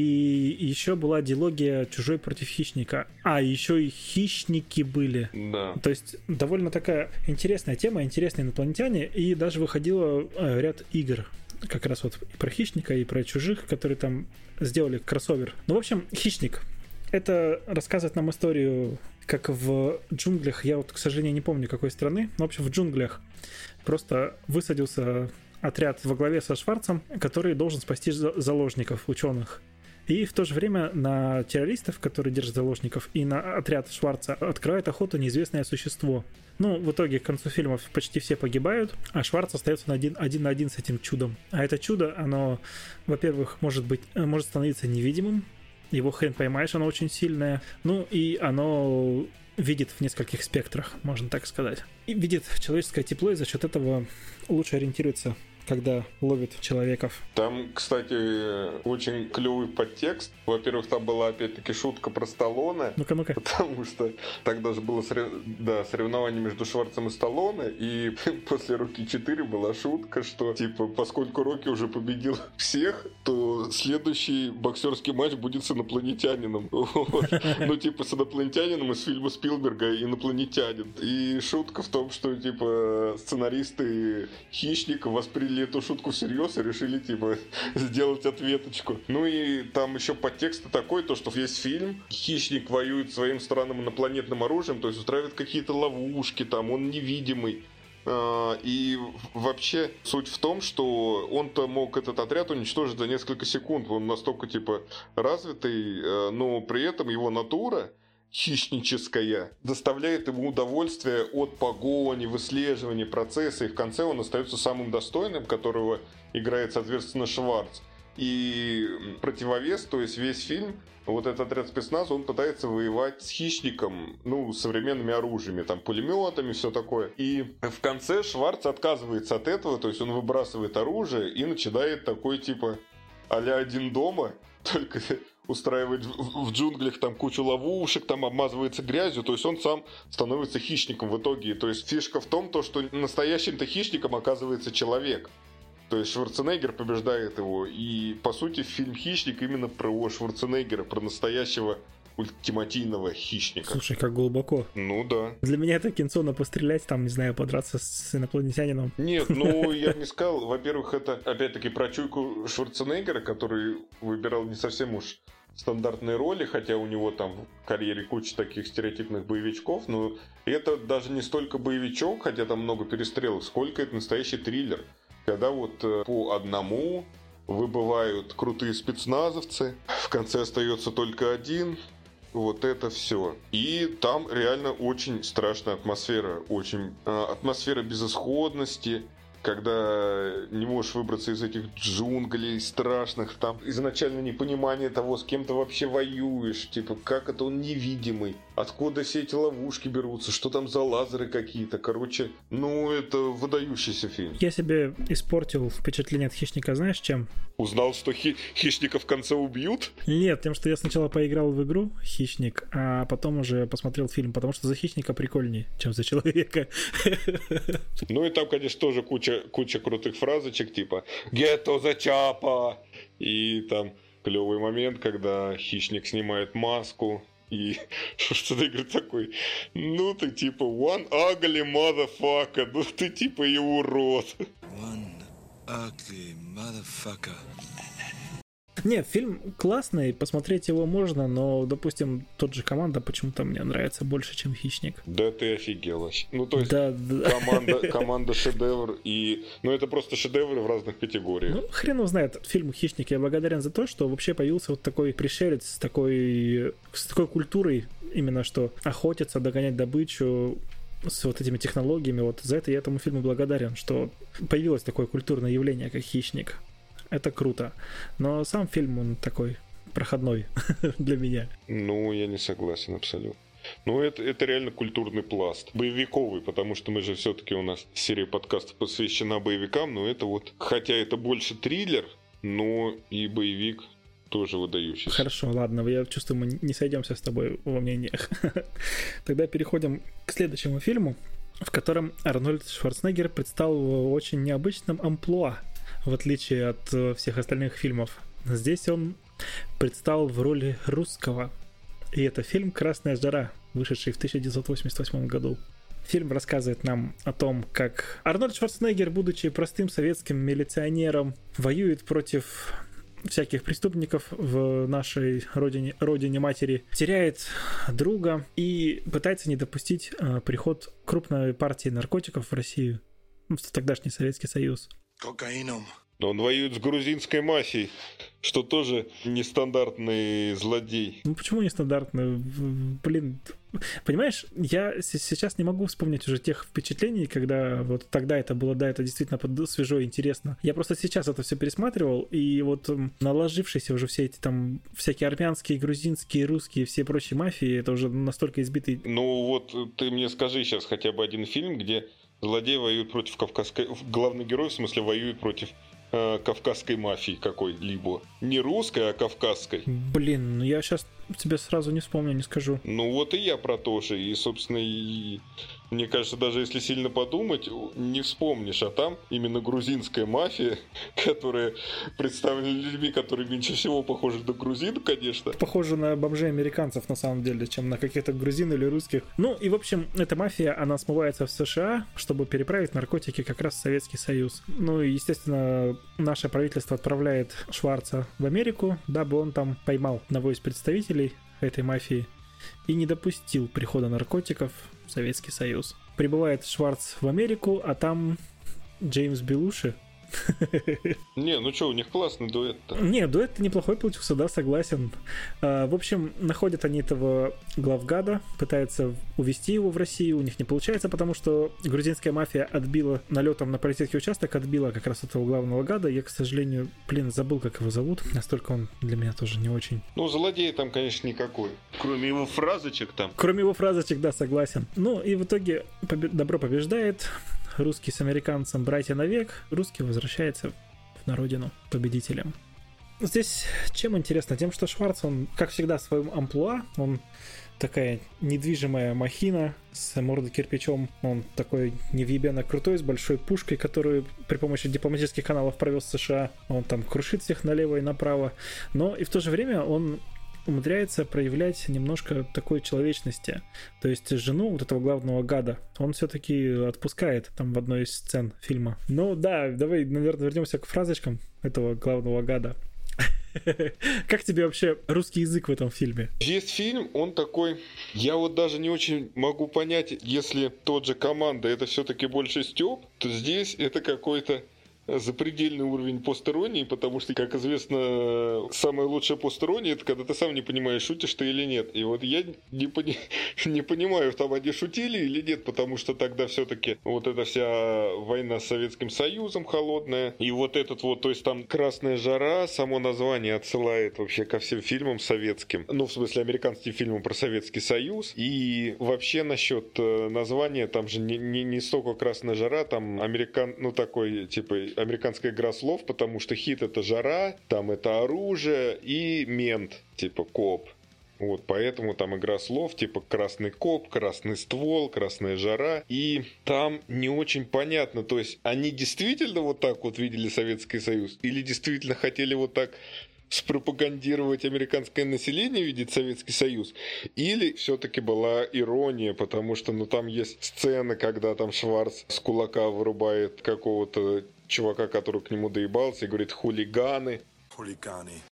еще была дилогия «Чужой против хищника». А, еще и хищники были.
Да.
То есть довольно такая интересная тема, интересные инопланетяне, и даже выходило э, ряд игр как раз вот и про хищника, и про чужих, которые там сделали кроссовер. Ну, в общем, хищник. Это рассказывает нам историю как в джунглях, я вот, к сожалению, не помню какой страны, но, в общем, в джунглях просто высадился отряд во главе со Шварцем, который должен спасти заложников, ученых. И в то же время на террористов, которые держат заложников, и на отряд Шварца открывает охоту неизвестное существо. Ну, в итоге к концу фильма почти все погибают, а Шварц остается на один, один на один с этим чудом. А это чудо, оно, во-первых, может быть, может становиться невидимым, его хрен поймаешь, оно очень сильное. Ну и оно видит в нескольких спектрах, можно так сказать. И видит человеческое тепло, и за счет этого лучше ориентируется когда ловит человеков.
Там, кстати, очень клевый подтекст. Во-первых, там была опять-таки шутка про Сталлоне.
Ну-ка, ну-ка.
Потому что тогда же было сорев... да, соревнование между Шварцем и Сталлоне, и (laughs) после Руки 4 была шутка, что, типа, поскольку Рокки уже победил (laughs) всех, то следующий боксерский матч будет с инопланетянином. (laughs) Ну, типа, с инопланетянином из фильма Спилберга «Инопланетянин». И шутка в том, что, типа, сценаристы «Хищника» восприняли восприняли эту шутку всерьез и решили, типа, (laughs) сделать ответочку. Ну и там еще подтекст такой, то, что весь фильм хищник воюет своим странным инопланетным оружием, то есть устраивает какие-то ловушки, там, он невидимый. А, и вообще суть в том, что он-то мог этот отряд уничтожить за несколько секунд. Он настолько типа развитый, э, но при этом его натура хищническая доставляет ему удовольствие от погони, выслеживания процесса, и в конце он остается самым достойным, которого играет, соответственно, Шварц. И противовес, то есть весь фильм, вот этот отряд спецназа, он пытается воевать с хищником, ну, современными оружиями, там, пулеметами, все такое. И в конце Шварц отказывается от этого, то есть он выбрасывает оружие и начинает такой, типа, а один дома, (laughs) только устраивает в, в джунглях там кучу ловушек, там обмазывается грязью, то есть он сам становится хищником в итоге. То есть фишка в том, то, что настоящим-то хищником оказывается человек. То есть Шварценеггер побеждает его. И, по сути, фильм «Хищник» именно про Шварценеггера, про настоящего ультимативного хищника.
Слушай, как глубоко.
Ну да.
Для меня это кинцо на пострелять, там, не знаю, подраться с инопланетянином.
Нет, ну (laughs) я не сказал. Во-первых, это опять-таки про чуйку Шварценеггера, который выбирал не совсем уж стандартные роли, хотя у него там в карьере куча таких стереотипных боевичков, но это даже не столько боевичок, хотя там много перестрелок, сколько это настоящий триллер. Когда вот э, по одному выбывают крутые спецназовцы, в конце остается только один, вот это все. И там реально очень страшная атмосфера, очень э, атмосфера безысходности, когда не можешь выбраться из этих джунглей страшных, там изначально непонимание того, с кем ты вообще воюешь, типа, как это он невидимый, откуда все эти ловушки берутся, что там за лазеры какие-то, короче, ну, это выдающийся фильм.
Я себе испортил впечатление от Хищника, знаешь, чем?
Узнал, что хи- Хищника в конце убьют?
Нет, тем, что я сначала поиграл в игру Хищник, а потом уже посмотрел фильм, потому что за Хищника прикольнее, чем за Человека.
Ну и там, конечно, тоже куча куча, крутых фразочек, типа «Гетто за чапа!» и там клевый момент, когда хищник снимает маску, и что-то игры такой, ну ты типа one ugly motherfucker, ну ты типа и урод. One ugly
motherfucker. Не, фильм классный, посмотреть его можно, но, допустим, тот же команда почему-то мне нравится больше, чем хищник.
Да ты офигел Ну, то есть да, да. команда, (laughs) команда шедевр и. Ну, это просто шедевры в разных категориях. Ну,
хрен знает. Фильм Хищник я благодарен за то, что вообще появился вот такой пришелец с такой, с такой культурой, именно что охотиться, догонять добычу, с вот этими технологиями, вот за это я этому фильму благодарен, что появилось такое культурное явление, как «Хищник» это круто. Но сам фильм, он такой проходной (laughs) для меня.
Ну, я не согласен абсолютно. Ну, это, это реально культурный пласт. Боевиковый, потому что мы же все-таки у нас серия подкастов посвящена боевикам, но это вот, хотя это больше триллер, но и боевик тоже выдающийся.
Хорошо, ладно, я чувствую, мы не сойдемся с тобой во мнениях. (laughs) Тогда переходим к следующему фильму, в котором Арнольд Шварценеггер предстал в очень необычном амплуа в отличие от э, всех остальных фильмов. Здесь он предстал в роли русского. И это фильм «Красная жара», вышедший в 1988 году. Фильм рассказывает нам о том, как Арнольд Шварценеггер, будучи простым советским милиционером, воюет против всяких преступников в нашей родине, родине матери, теряет друга и пытается не допустить э, приход крупной партии наркотиков в Россию, в тогдашний Советский Союз
кокаином. Но он воюет с грузинской мафией, что тоже нестандартный злодей.
Ну почему нестандартный? Блин, понимаешь, я сейчас не могу вспомнить уже тех впечатлений, когда вот тогда это было, да, это действительно свежо и интересно. Я просто сейчас это все пересматривал, и вот наложившиеся уже все эти там всякие армянские, грузинские, русские, все прочие мафии, это уже настолько избитый.
Ну вот ты мне скажи сейчас хотя бы один фильм, где Злодей воюет против кавказской... Главный герой, в смысле, воюет против э, кавказской мафии какой-либо. Не русской, а кавказской.
Блин, ну я сейчас тебе сразу не вспомню, не скажу.
Ну вот и я про то же. И, собственно, и мне кажется, даже если сильно подумать, не вспомнишь. А там именно грузинская мафия, (laughs) которая представлена людьми, которые меньше всего похожи на грузин, конечно.
Похоже на бомжей американцев, на самом деле, чем на каких-то грузин или русских. Ну и, в общем, эта мафия, она смывается в США, чтобы переправить наркотики как раз в Советский Союз. Ну и, естественно, наше правительство отправляет Шварца в Америку, дабы он там поймал одного из представителей этой мафии и не допустил прихода наркотиков Советский Союз. Прибывает Шварц в Америку, а там Джеймс Белуши (laughs)
Не, ну что, у них классный дуэт-то.
Не, дуэт неплохой получился, да, согласен. А, в общем, находят они этого главгада, пытаются увести его в Россию, у них не получается, потому что грузинская мафия отбила налетом на полицейский участок, отбила как раз этого главного гада. Я, к сожалению, блин, забыл, как его зовут. Настолько он для меня тоже не очень.
Ну, злодей там, конечно, никакой. Кроме его фразочек там.
Кроме его фразочек, да, согласен. Ну, и в итоге добро побеждает русский с американцем братья навек, русский возвращается на родину победителем. Здесь чем интересно? Тем, что Шварц, он, как всегда, в своем амплуа, он такая недвижимая махина с мордой кирпичом. Он такой невъебенно крутой, с большой пушкой, которую при помощи дипломатических каналов провез США. Он там крушит всех налево и направо. Но и в то же время он умудряется проявлять немножко такой человечности. То есть жену вот этого главного гада он все-таки отпускает там в одной из сцен фильма. Ну да, давай, наверное, вернемся к фразочкам этого главного гада. (laughs) Как тебе вообще русский язык в этом фильме?
Есть фильм, он такой... Я вот даже не очень могу понять, если тот же команда это все-таки больше Степ, то здесь это какой-то запредельный уровень постеронии, потому что, как известно, самая лучшая постерония это когда ты сам не понимаешь, шутишь ты или нет. И вот я не, пони... (laughs) не понимаю, там они шутили или нет, потому что тогда все-таки вот эта вся война с Советским Союзом холодная, и вот этот вот, то есть там «Красная жара», само название отсылает вообще ко всем фильмам советским, ну, в смысле, американским фильмам про Советский Союз, и вообще насчет э, названия, там же не, не, не столько «Красная жара», там американ, ну, такой, типа, американская игра слов, потому что хит это жара, там это оружие и мент, типа коп. Вот, поэтому там игра слов, типа красный коп, красный ствол, красная жара. И там не очень понятно, то есть они действительно вот так вот видели Советский Союз? Или действительно хотели вот так спропагандировать американское население, видеть Советский Союз, или все-таки была ирония, потому что, ну, там есть сцены, когда там Шварц с кулака вырубает какого-то чувака, который к нему доебался, и говорит «хулиганы».
Хулиганы.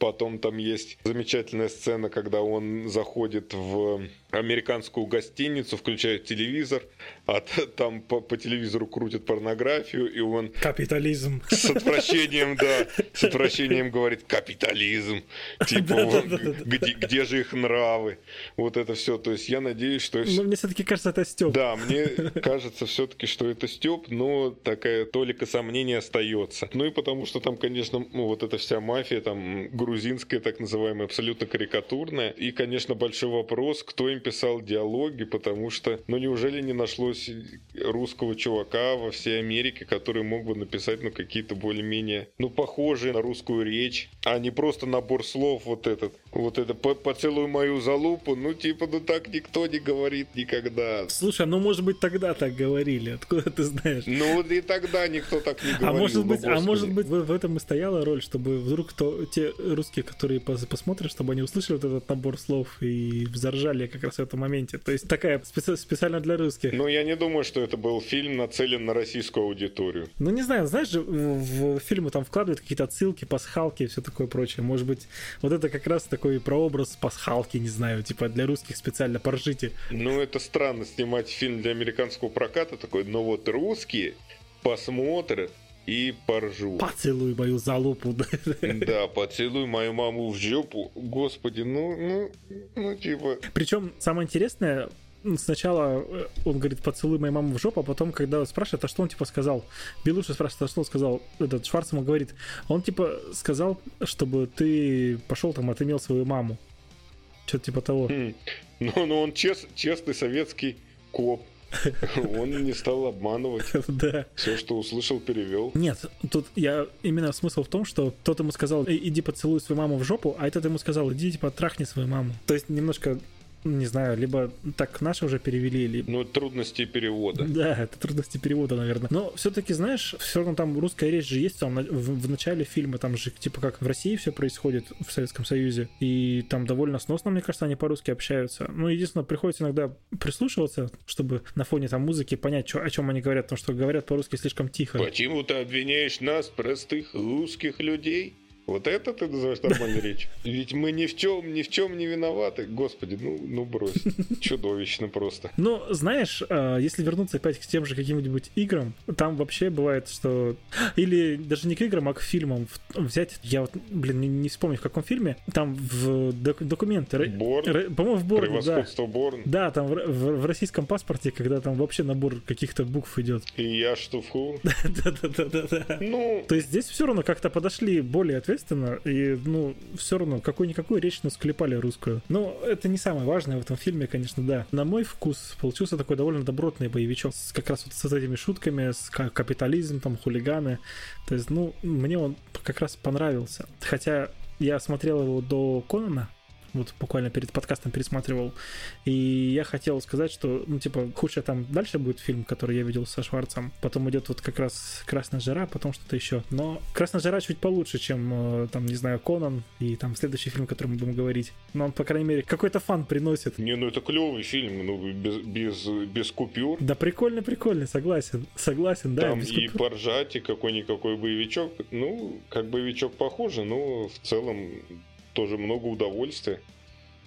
Потом там есть замечательная сцена, когда он заходит в американскую гостиницу, включает телевизор, а там по, по телевизору крутят порнографию, и он...
Капитализм.
С отвращением, да, с отвращением говорит «капитализм». Типа, где, же их нравы? Вот это все. То есть я надеюсь, что...
Ну, мне все-таки кажется, это Степ.
Да, мне кажется все-таки, что это Степ, но такая толика сомнения остается. Ну и потому что там, конечно, ну, вот эта вся мафия, там, грузинская, так называемая, абсолютно карикатурная. И, конечно, большой вопрос, кто им писал диалоги, потому что, ну, неужели не нашлось русского чувака во всей Америке, который мог бы написать, ну, какие-то более-менее, ну, похожие на русскую речь, а не просто набор слов вот этот. Вот это «поцелуй мою залупу», ну, типа, ну, так никто не говорит никогда.
Слушай, ну, может быть, тогда так говорили, откуда ты знаешь?
Ну, вот и тогда никто так не говорил.
А может
ну,
быть, а
господи.
может быть, в, в этом и стояла роль, чтобы вдруг кто, те русские, которые пос- посмотрят, чтобы они услышали вот этот набор слов и заржали как раз в этом моменте. То есть такая специ- специально для русских.
Ну, я не думаю, что это был фильм нацелен на российскую аудиторию.
Ну, не знаю, знаешь же, в, в фильмы там вкладывают какие-то отсылки, пасхалки и все такое прочее. Может быть, вот это как раз такой прообраз пасхалки, не знаю, типа для русских специально поржите.
Ну, это странно снимать фильм для американского проката такой, но вот русские посмотрят и поржут.
Поцелуй мою залупу.
Да, поцелуй мою маму в жопу. Господи, ну, ну, ну, типа...
Причем самое интересное, сначала э, он говорит, поцелуй мою маму в жопу, а потом, когда спрашивает, а что он типа сказал? Белуша спрашивает, а что он сказал? Этот Шварц ему говорит, он типа сказал, чтобы ты пошел там, отымел свою маму. Что-то типа того.
Хм. Ну, ну, он чест- честный советский коп. (laughs) Он не стал обманывать.
Да.
Все, что услышал, перевел.
Нет, тут я именно смысл в том, что тот ему сказал, «Эй, иди поцелуй свою маму в жопу, а этот ему сказал, иди типа трахни свою маму. То есть немножко, не знаю, либо так наши уже перевели, либо
Ну, трудности перевода.
Да, это трудности перевода, наверное. Но все-таки, знаешь, все равно там русская речь же есть там в, в начале фильма, там же типа как в России все происходит в Советском Союзе, и там довольно сносно, мне кажется, они по-русски общаются. Ну, единственное, приходится иногда прислушиваться, чтобы на фоне там музыки понять, чё- о чем они говорят, потому что говорят по-русски слишком тихо.
Почему ты обвиняешь нас, простых русских людей? Вот это ты называешь нормальной речью? Ведь мы ни в чем, ни в чем не виноваты. Господи, ну, ну брось. (laughs) Чудовищно просто.
Но, знаешь, э, если вернуться опять к тем же каким-нибудь играм, там вообще бывает, что... Или даже не к играм, а к фильмам. Взять, я вот, блин, не, вспомню, в каком фильме, там в док- документы...
Борн,
По-моему, в Борне, да.
превосходство Борн.
Да, там в, в- российском паспорте, когда там вообще набор каких-то букв идет.
И я штуфу. (laughs)
Да-да-да-да-да.
Ну,
То есть здесь все равно как-то подошли более ответственно, и, ну, все равно какую-никакую речь ну, склепали русскую. Но это не самое важное в этом фильме, конечно, да. На мой вкус получился такой довольно добротный боевичок, с, как раз вот с этими шутками, с ка- капитализм, там, хулиганы. То есть, ну, мне он как раз понравился. Хотя я смотрел его до Конана, вот буквально перед подкастом пересматривал. И я хотел сказать, что, ну, типа, худшее там дальше будет фильм, который я видел со Шварцем. Потом идет вот как раз Красная жара, потом что-то еще. Но Красная жара чуть получше, чем, э, там, не знаю, Конан и там следующий фильм, о котором мы будем говорить. Но он, по крайней мере, какой-то фан приносит.
не, ну это клевый фильм, ну, без, без, без купюр.
Да прикольно, прикольно, согласен. Согласен, да.
Там и поржать, и какой-никакой боевичок. Ну, как боевичок похоже, но в целом тоже много удовольствия.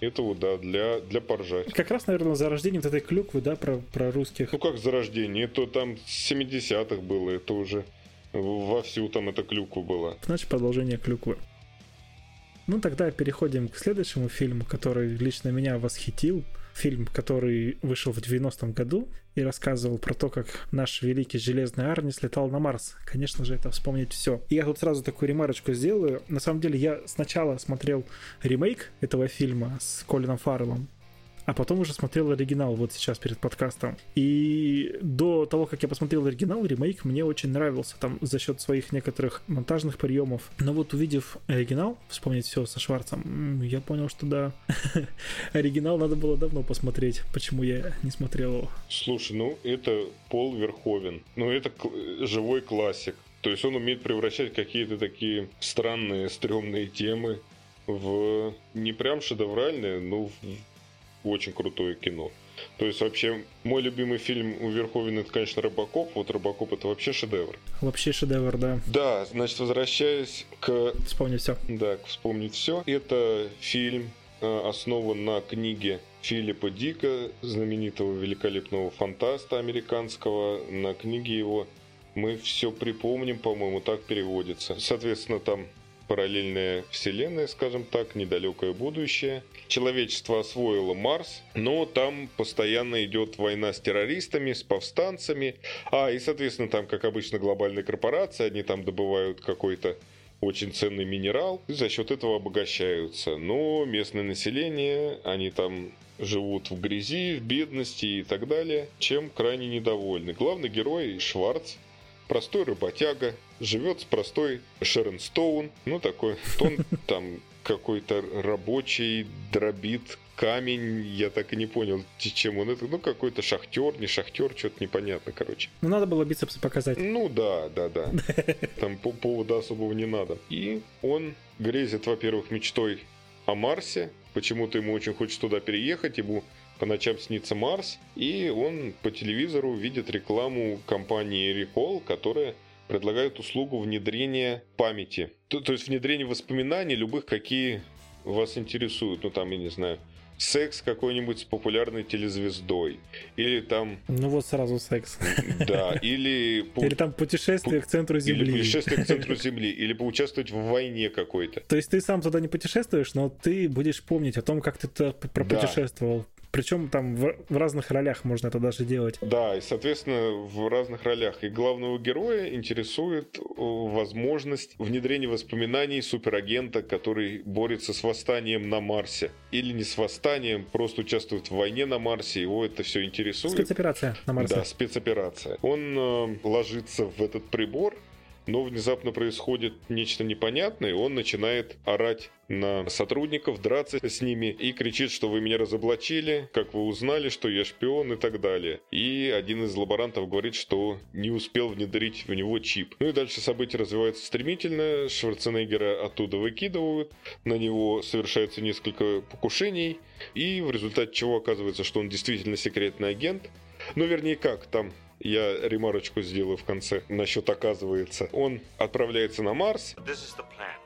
Это вот, да, для, для поржать.
Как раз, наверное, за рождением вот этой клюквы, да, про, про русских.
Ну как зарождение, это там с 70-х было, это уже вовсю там эта клюква была.
Значит, продолжение клюквы. Ну, тогда переходим к следующему фильму, который лично меня восхитил. Фильм, который вышел в 90-м году и рассказывал про то, как наш великий железный Арни слетал на Марс. Конечно же, это вспомнить все. И я тут сразу такую ремарочку сделаю. На самом деле, я сначала смотрел ремейк этого фильма с Колином Фарреллом, а потом уже смотрел оригинал вот сейчас перед подкастом. И до того, как я посмотрел оригинал, ремейк мне очень нравился там за счет своих некоторых монтажных приемов. Но вот увидев оригинал, вспомнить все со Шварцем, я понял, что да, (laughs) оригинал надо было давно посмотреть. Почему я не смотрел его?
Слушай, ну это Пол Верховен. Ну это живой классик. То есть он умеет превращать какие-то такие странные, стрёмные темы в не прям шедевральное, но в очень крутое кино. То есть вообще мой любимый фильм у Верховина это, конечно, Робокоп. Вот Робокоп это вообще шедевр.
Вообще шедевр, да.
Да, значит, возвращаясь к...
Вспомнить все.
Да, к вспомнить все. Это фильм э, основан на книге Филиппа Дика, знаменитого великолепного фантаста американского. На книге его мы все припомним, по-моему, так переводится. Соответственно, там параллельная вселенная, скажем так, недалекое будущее. Человечество освоило Марс, но там постоянно идет война с террористами, с повстанцами. А, и, соответственно, там, как обычно, глобальные корпорации, они там добывают какой-то очень ценный минерал и за счет этого обогащаются. Но местное население, они там живут в грязи, в бедности и так далее, чем крайне недовольны. Главный герой Шварц, простой работяга, живет с простой Шерон Стоун, ну такой, он (laughs) там какой-то рабочий, дробит камень, я так и не понял, чем он это, ну какой-то шахтер, не шахтер, что-то непонятно, короче.
Ну надо было бицепсы показать.
Ну да, да, да. (laughs) Там по повода особого не надо. И он грезит, во-первых, мечтой о Марсе, почему-то ему очень хочется туда переехать, ему по ночам снится Марс, и он по телевизору видит рекламу компании Recall, которая предлагает услугу внедрения памяти. То, то есть внедрение воспоминаний любых, какие вас интересуют. Ну там, я не знаю, секс какой-нибудь с популярной телезвездой. Или там...
Ну вот сразу секс.
Да, или... (laughs)
Или там путешествие к центру Земли.
Или путешествие к центру (laughs) Земли. Или поучаствовать в войне какой-то.
То есть ты сам туда не путешествуешь, но ты будешь помнить о том, как ты пропутешествовал. Причем там в, в разных ролях можно это даже делать.
Да, и, соответственно, в разных ролях. И главного героя интересует возможность внедрения воспоминаний суперагента, который борется с восстанием на Марсе. Или не с восстанием, просто участвует в войне на Марсе. Его это все интересует.
Спецоперация на Марсе.
Да, спецоперация. Он э, ложится в этот прибор, но внезапно происходит нечто непонятное, он начинает орать на сотрудников, драться с ними и кричит, что вы меня разоблачили, как вы узнали, что я шпион и так далее. И один из лаборантов говорит, что не успел внедрить в него чип. Ну и дальше события развиваются стремительно, Шварценеггера оттуда выкидывают, на него совершается несколько покушений, и в результате чего оказывается, что он действительно секретный агент. Ну, вернее, как, там я ремарочку сделаю в конце насчет оказывается. Он отправляется на Марс. This is the plan.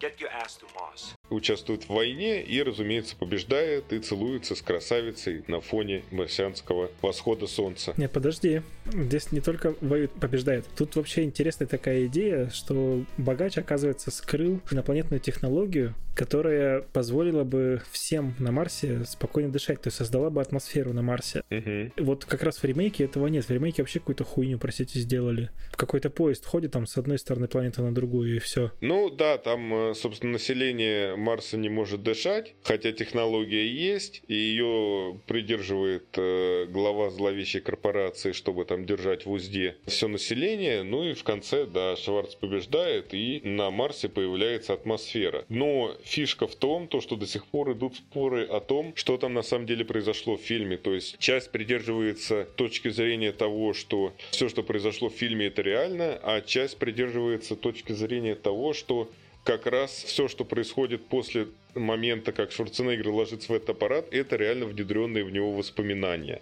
Get your ass to Mars участвует в войне и, разумеется, побеждает и целуется с красавицей на фоне марсианского восхода солнца.
Не, подожди. Здесь не только воюет, побеждает. Тут вообще интересная такая идея, что богач, оказывается, скрыл инопланетную технологию, которая позволила бы всем на Марсе спокойно дышать, то есть создала бы атмосферу на Марсе.
Угу.
Вот как раз в ремейке этого нет. В ремейке вообще какую-то хуйню, простите, сделали. Какой-то поезд ходит там с одной стороны планеты на другую, и все.
Ну да, там, э, собственно, население Марса не может дышать, хотя технология есть, и ее придерживает э, глава зловещей корпорации, чтобы там держать в узде все население. Ну и в конце, да, Шварц побеждает, и на Марсе появляется атмосфера. Но фишка в том, то, что до сих пор идут споры о том, что там на самом деле произошло в фильме. То есть часть придерживается точки зрения того, что все, что произошло в фильме, это реально, а часть придерживается точки зрения того, что как раз все, что происходит после момента, как Шварценеггер ложится в этот аппарат, это реально внедренные в него воспоминания.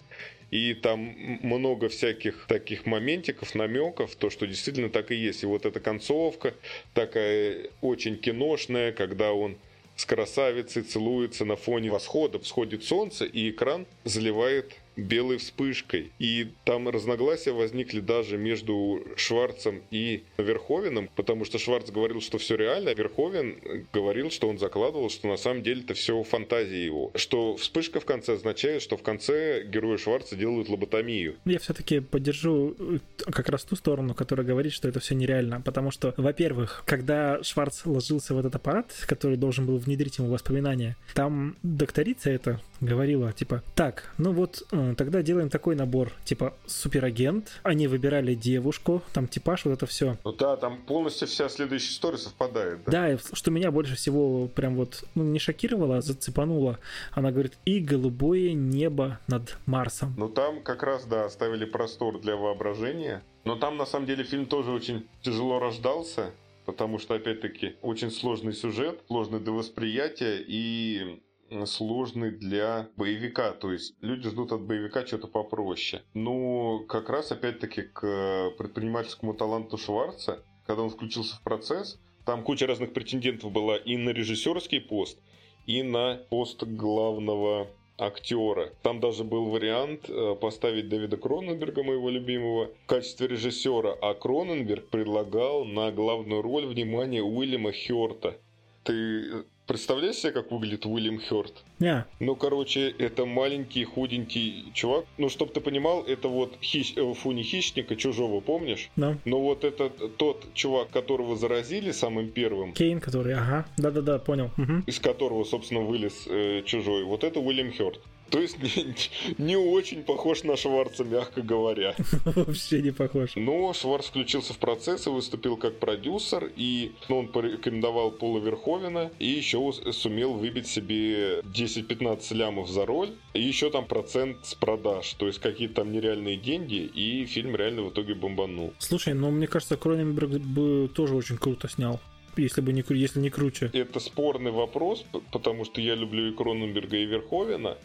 И там много всяких таких моментиков, намеков, то, что действительно так и есть. И вот эта концовка такая очень киношная, когда он с красавицей целуется на фоне восхода, всходит солнце, и экран заливает белой вспышкой. И там разногласия возникли даже между Шварцем и Верховеном, потому что Шварц говорил, что все реально, а Верховен говорил, что он закладывал, что на самом деле это все фантазия его. Что вспышка в конце означает, что в конце герои Шварца делают лоботомию.
Я все-таки поддержу э, как раз ту сторону, которая говорит, что это все нереально, потому что, во-первых, когда Шварц ложился в этот аппарат, который должен был внедрить ему воспоминания, там докторица это говорила, типа, так, ну вот э, «А, тогда делаем такой набор, типа суперагент, они выбирали девушку, там типаж, вот это все.
Ну да, там полностью вся следующая история совпадает. Да,
Да, что меня больше всего прям вот ну, не шокировало, а зацепануло. Она говорит, и голубое небо над Марсом.
Ну там как раз, да, оставили простор для воображения. Но там, на самом деле, фильм тоже очень тяжело рождался, потому что, опять-таки, очень сложный сюжет, сложный до восприятия и сложный для боевика. То есть люди ждут от боевика что-то попроще. Но как раз, опять-таки, к предпринимательскому таланту Шварца, когда он включился в процесс, там куча разных претендентов была и на режиссерский пост, и на пост главного актера. Там даже был вариант э, поставить Дэвида Кроненберга, моего любимого, в качестве режиссера, а Кроненберг предлагал на главную роль, внимание, Уильяма Хёрта. Ты представляешь себе, как выглядит Уильям Хёрт?
Не,
Ну, короче, это маленький, худенький чувак. Ну, чтоб ты понимал, это вот хищ... э, фу, не хищника, чужого, помнишь?
да.
Но вот этот тот чувак, которого заразили самым первым,
Кейн, который, ага, да-да-да, понял. Мгм.
из которого, собственно, вылез э, чужой, вот это Уильям Хёрт. То есть не, не очень похож на Шварца, мягко говоря. (laughs)
Вообще не похож.
Но Шварц включился в процесс и выступил как продюсер, и ну, он порекомендовал Пола Верховена, и еще сумел выбить себе 10-15 лямов за роль, и еще там процент с продаж, то есть какие-то там нереальные деньги, и фильм реально в итоге бомбанул.
Слушай, ну мне кажется, Кроненберг бы тоже очень круто снял. Если бы не, если не круче.
Это спорный вопрос, потому что я люблю и Кроненберга, и Верховена,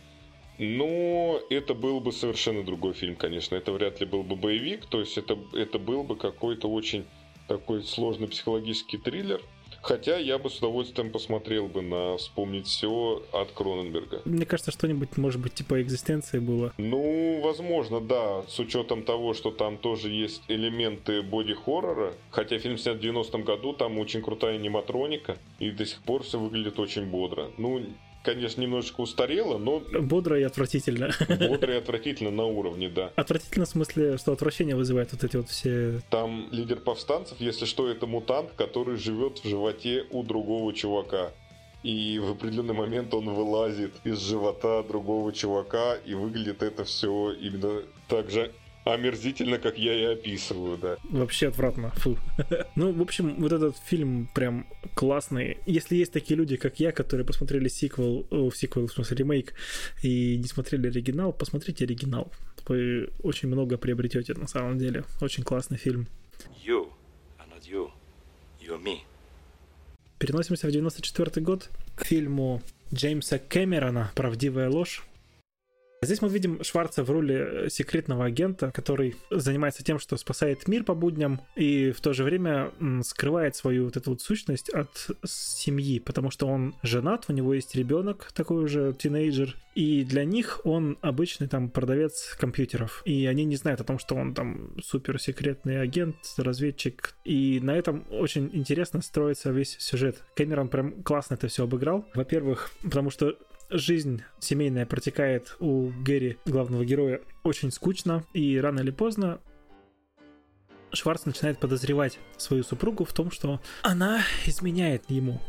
но это был бы совершенно другой фильм, конечно. Это вряд ли был бы боевик, то есть это, это был бы какой-то очень такой сложный психологический триллер. Хотя я бы с удовольствием посмотрел бы на «Вспомнить все» от Кроненберга.
Мне кажется, что-нибудь, может быть, типа экзистенции было.
Ну, возможно, да, с учетом того, что там тоже есть элементы боди-хоррора. Хотя фильм снят в 90-м году, там очень крутая аниматроника, и до сих пор все выглядит очень бодро. Ну, конечно, немножечко устарело, но
Бодро и отвратительно. (laughs)
бодро и отвратительно на уровне, да.
Отвратительно в смысле, что отвращение вызывает вот эти вот все...
Там лидер повстанцев, если что, это мутант, который живет в животе у другого чувака. И в определенный момент он вылазит из живота другого чувака, и выглядит это все именно так же омерзительно, как я и описываю, да.
Вообще отвратно. Фу. (laughs) Ну, в общем, вот этот фильм прям классный. Если есть такие люди, как я, которые посмотрели сиквел, о, сиквел, в смысле ремейк, и не смотрели оригинал, посмотрите оригинал. Вы очень много приобретете на самом деле. Очень классный фильм.
You are not you. You're me.
Переносимся в 94 год к фильму Джеймса Кэмерона «Правдивая ложь». Здесь мы видим Шварца в роли э, секретного агента, который занимается тем, что спасает мир по будням и в то же время скрывает свою вот эту вот сущность от семьи, потому что он женат, у него есть ребенок, такой уже тинейджер, и для них он обычный там продавец компьютеров. И они не знают о том, что он там суперсекретный агент, разведчик. И на этом очень интересно строится весь сюжет. Кэмерон прям классно это все обыграл. Во-первых, потому что жизнь семейная протекает у Гэри, главного героя, очень скучно, и рано или поздно Шварц начинает подозревать свою супругу в том, что она изменяет ему.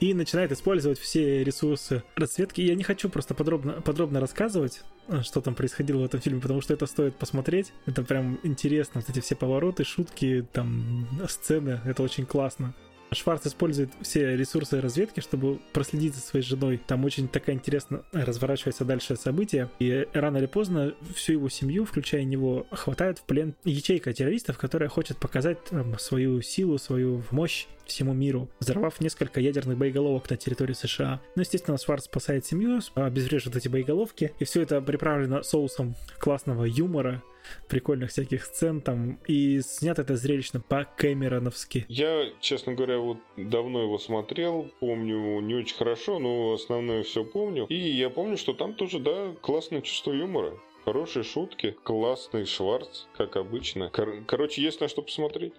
И начинает использовать все ресурсы расцветки. Я не хочу просто подробно, подробно рассказывать, э, что там происходило в этом фильме, потому что это стоит посмотреть. Это прям интересно. Вот эти все повороты, шутки, там, сцены. Это очень классно. Шварц использует все ресурсы разведки, чтобы проследить за своей женой. Там очень такая интересно разворачивается дальше события. И рано или поздно всю его семью, включая него, хватает в плен ячейка террористов, которая хочет показать там, свою силу, свою мощь всему миру, взорвав несколько ядерных боеголовок на территории США. Ну, естественно, Шварц спасает семью, обезвреживает эти боеголовки, и все это приправлено соусом классного юмора, прикольных всяких сцен там, и снято это зрелищно по-кэмероновски.
Я, честно говоря, вот давно его смотрел, помню не очень хорошо, но основное все помню. И я помню, что там тоже, да, классное чувство юмора. Хорошие шутки, классный Шварц, как обычно. Кор- короче, есть на что посмотреть.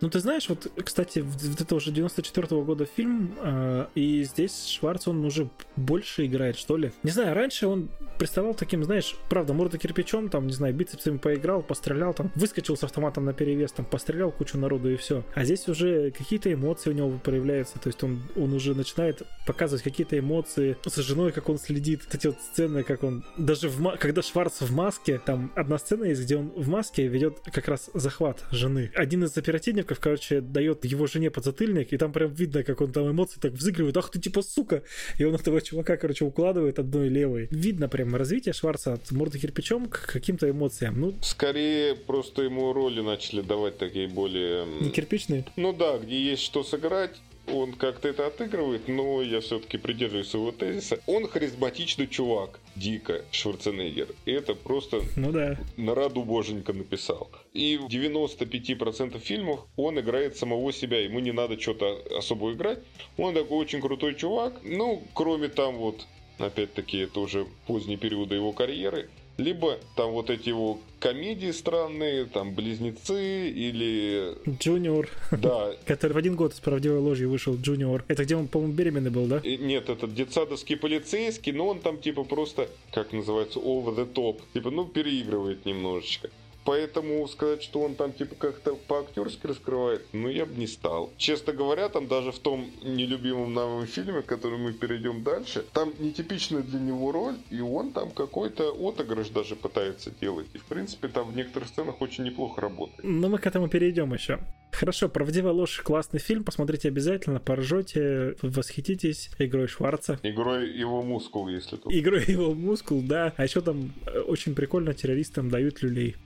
Ну, ты знаешь, вот, кстати, вот это уже 94 года фильм, э, и здесь Шварц, он уже больше играет, что ли. Не знаю, раньше он приставал таким, знаешь, правда, морда кирпичом, там, не знаю, бицепсами поиграл, пострелял, там, выскочил с автоматом на перевес, там, пострелял кучу народу и все. А здесь уже какие-то эмоции у него проявляются, то есть он, он уже начинает показывать какие-то эмоции со женой, как он следит. Эти вот сцены, как он, даже в, когда Шварц в маске, там одна сцена есть, где он в маске ведет как раз захват жены. Один из оперативников, короче, дает его жене подзатыльник, и там прям видно, как он там эмоции так взыгрывает, ах ты типа сука, и он этого чувака, короче, укладывает одной левой. Видно прям развитие Шварца от морды кирпичом к каким-то эмоциям. Ну,
Скорее, просто ему роли начали давать такие более...
не кирпичные.
Ну да, где есть что сыграть, он как-то это отыгрывает, но я все-таки придерживаюсь своего тезиса. Он харизматичный чувак, дико, Шварценеггер. Это просто
Ну да.
на раду боженька написал. И в 95% фильмов он играет самого себя, ему не надо что-то особо играть. Он такой очень крутой чувак. Ну, кроме там вот, опять-таки, это уже поздние периоды его карьеры. Либо там вот эти его комедии странные, там «Близнецы» или...
Джуниор,
Да, (laughs)
который в один год с правдивой ложью вышел, Джуниор. Это где он, по-моему, беременный был, да?
И Нет, этот детсадовский полицейский, но он там типа просто, как называется, over the top. Типа, ну, переигрывает немножечко. Поэтому сказать, что он там типа как-то по-актерски раскрывает, ну я бы не стал. Честно говоря, там даже в том нелюбимом нами фильме, к которому мы перейдем дальше, там нетипичная для него роль, и он там какой-то отыгрыш даже пытается делать. И в принципе там в некоторых сценах очень неплохо работает.
Но мы к этому перейдем еще. Хорошо, «Правдивая ложь» — классный фильм, посмотрите обязательно, поржете, восхититесь игрой Шварца.
Игрой его мускул, если то.
Игрой его мускул, да. А еще там э, очень прикольно террористам дают люлей.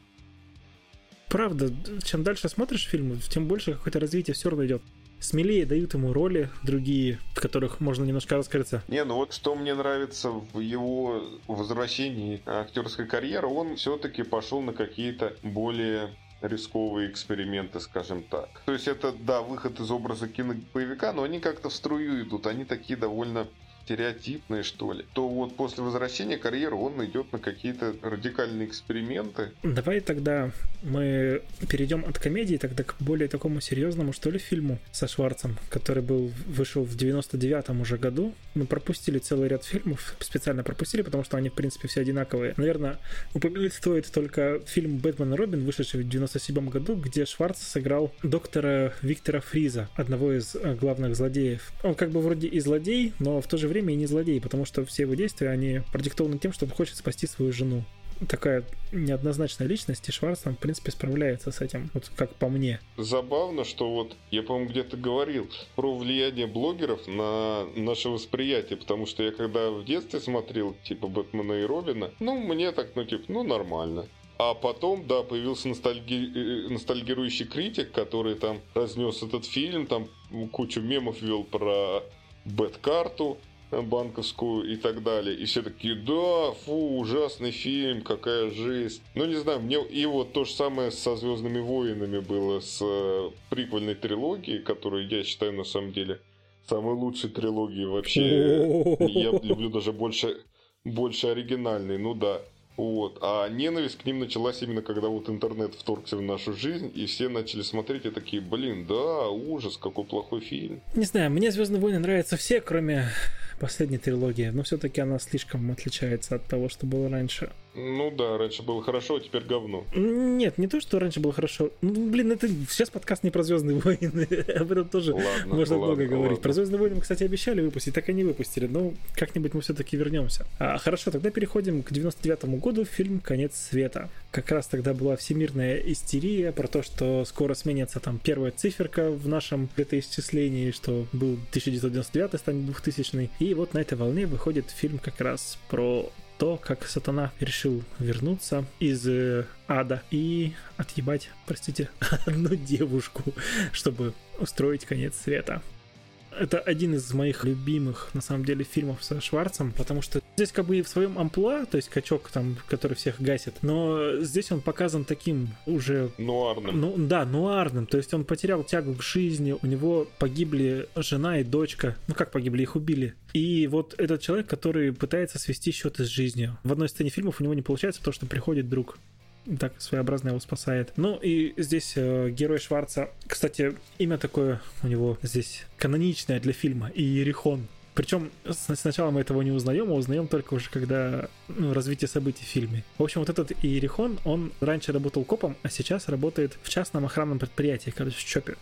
Правда, чем дальше смотришь фильмы, тем больше какое-то развитие все равно идет. Смелее дают ему роли другие, в которых можно немножко раскрыться.
Не, ну вот что мне нравится в его возвращении актерской карьеры, он все-таки пошел на какие-то более рисковые эксперименты, скажем так. То есть это, да, выход из образа кинопоевика, но они как-то в струю идут, они такие довольно стереотипные, что ли, то вот после возвращения карьеры он идет на какие-то радикальные эксперименты.
Давай тогда мы перейдем от комедии тогда к более такому серьезному, что ли, фильму со Шварцем, который был вышел в 99-м уже году. Мы пропустили целый ряд фильмов, специально пропустили, потому что они, в принципе, все одинаковые. Наверное, упомянуть стоит только фильм «Бэтмен и Робин», вышедший в 97 году, где Шварц сыграл доктора Виктора Фриза, одного из э, главных злодеев. Он как бы вроде и злодей, но в то же время и не злодей, потому что все его действия, они продиктованы тем, что он хочет спасти свою жену. Такая неоднозначная личность, и Шварц там, в принципе, справляется с этим, вот как по мне.
Забавно, что вот я, по-моему, где-то говорил про влияние блогеров на наше восприятие, потому что я когда в детстве смотрел, типа, Бэтмена и Робина, ну, мне так, ну, типа, ну, нормально. А потом, да, появился ностальги... э, ностальгирующий критик, который там разнес этот фильм, там кучу мемов вел про Бэткарту банковскую и так далее. И все такие, да, фу, ужасный фильм, какая жесть. Ну, не знаю, мне и вот то же самое со «Звездными войнами» было с э, приквельной трилогией, которую я считаю, на самом деле, самой лучшей трилогией вообще. Я (laughs) люблю даже больше, больше оригинальной, ну да. Вот. А ненависть к ним началась именно когда вот интернет вторгся в нашу жизнь, и все начали смотреть и такие, блин, да, ужас, какой плохой фильм.
Не знаю, мне Звездные войны нравятся все, кроме последней трилогии, но все-таки она слишком отличается от того, что было раньше.
Ну да, раньше было хорошо, а теперь говно.
Нет, не то, что раньше было хорошо. Ну, блин, это сейчас подкаст не про Звездные войны. (laughs) Об этом тоже
Ладно,
можно
ладно,
много говорить.
ладно.
Про Звездные войны мы, кстати, обещали выпустить, так и не выпустили. Но как-нибудь мы все-таки вернемся. А, хорошо, тогда переходим к 99 году. Фильм «Конец света». Как раз тогда была всемирная истерия про то, что скоро сменится там первая циферка в нашем летоисчислении, что был 1999, станет 2000. И вот на этой волне выходит фильм как раз про то, как сатана решил вернуться из э, ада и отъебать, простите, (laughs) одну девушку, чтобы устроить конец света. Это один из моих любимых, на самом деле, фильмов со Шварцем, потому что здесь как бы и в своем амплуа, то есть качок там, который всех гасит, но здесь он показан таким уже
Нуарным.
ну да, нуарным. То есть он потерял тягу к жизни, у него погибли жена и дочка. Ну как погибли, их убили. И вот этот человек, который пытается свести счеты с жизнью. В одной сцене фильмов у него не получается, потому что приходит друг. Так своеобразно его спасает. Ну и здесь э, герой Шварца, кстати, имя такое у него здесь каноничное для фильма, Иерихон. Причем сначала мы этого не узнаем, а узнаем только уже когда ну, развитие событий в фильме. В общем, вот этот Иерихон, он раньше работал копом, а сейчас работает в частном охранном предприятии, короче, в ЧОПе.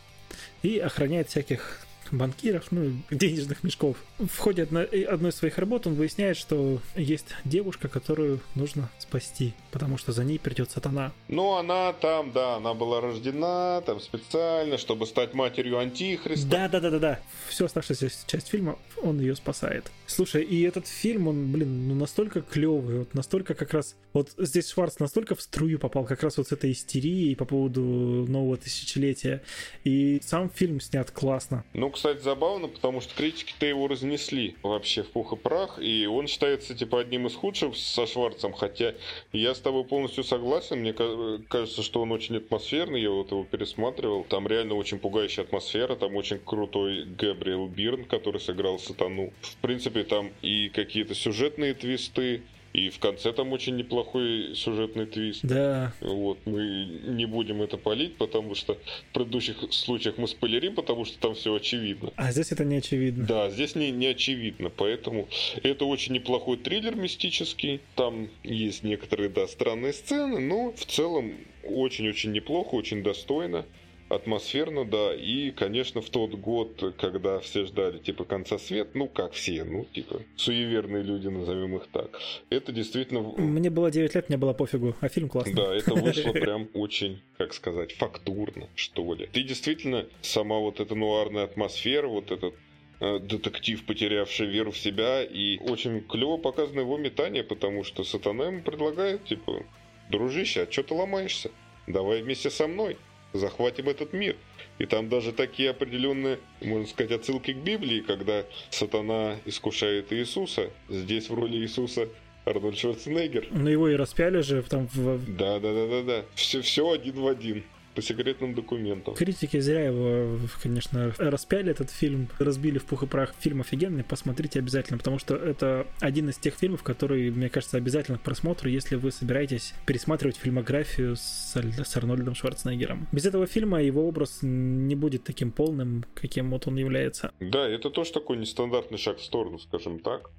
И охраняет всяких банкиров, ну, (laughs) денежных мешков. В ходе одной, одной из своих работ он выясняет, что есть девушка, которую нужно спасти, потому что за ней придет сатана.
Ну, она там, да, она была рождена там специально, чтобы стать матерью Антихриста.
Да-да-да-да-да. Всю оставшуюся часть фильма он ее спасает. Слушай, и этот фильм, он, блин, ну настолько клевый, вот настолько как раз... Вот здесь Шварц настолько в струю попал как раз вот с этой истерией по поводу нового тысячелетия. И сам фильм снят классно.
Ну, кстати, забавно, потому что критики-то его разнесли вообще в пух и прах, и он считается, типа, одним из худших со Шварцем, хотя я с тобой полностью согласен, мне кажется, что он очень атмосферный, я вот его пересматривал, там реально очень пугающая атмосфера, там очень крутой Габриэл Бирн, который сыграл Сатану. В принципе, там и какие-то сюжетные твисты, и в конце там очень неплохой сюжетный твист.
Да.
Вот, мы не будем это палить, потому что в предыдущих случаях мы спойлерим, потому что там все очевидно.
А здесь это не очевидно.
Да, здесь не, не очевидно, поэтому это очень неплохой триллер мистический. Там есть некоторые, да, странные сцены, но в целом очень-очень неплохо, очень достойно атмосферно, да, и, конечно, в тот год, когда все ждали, типа, конца света, ну, как все, ну, типа, суеверные люди, назовем их так, это действительно...
Мне было 9 лет, мне было пофигу, а фильм классный.
Да, это (laughs) вышло прям очень, как сказать, фактурно, что ли. Ты действительно, сама вот эта нуарная атмосфера, вот этот э, детектив, потерявший веру в себя, и очень клево показано его метание, потому что сатана ему предлагает, типа, дружище, а что ты ломаешься? Давай вместе со мной захватим этот мир. И там даже такие определенные, можно сказать, отсылки к Библии, когда сатана искушает Иисуса. Здесь в роли Иисуса Арнольд Шварценеггер.
Ну его и распяли же там в...
Да, да, да, да, да. Все, все один в один по секретным документам.
Критики зря его, конечно, распяли этот фильм, разбили в пух и прах. Фильм офигенный, посмотрите обязательно, потому что это один из тех фильмов, которые, мне кажется, обязательно к просмотру, если вы собираетесь пересматривать фильмографию с, с Арнольдом Шварценеггером. Без этого фильма его образ не будет таким полным, каким вот он является.
Да, это тоже такой нестандартный шаг в сторону, скажем так,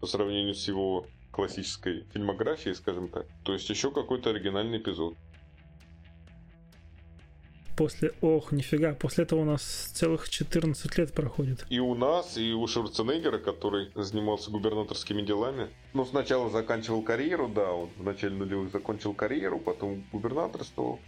по сравнению с его классической фильмографией, скажем так. То есть еще какой-то оригинальный эпизод
после... Ох, нифига, после этого у нас целых 14 лет проходит.
И у нас, и у Шварценеггера, который занимался губернаторскими делами. Ну, сначала заканчивал карьеру, да, он в начале нулевых закончил карьеру, потом губернаторствовал.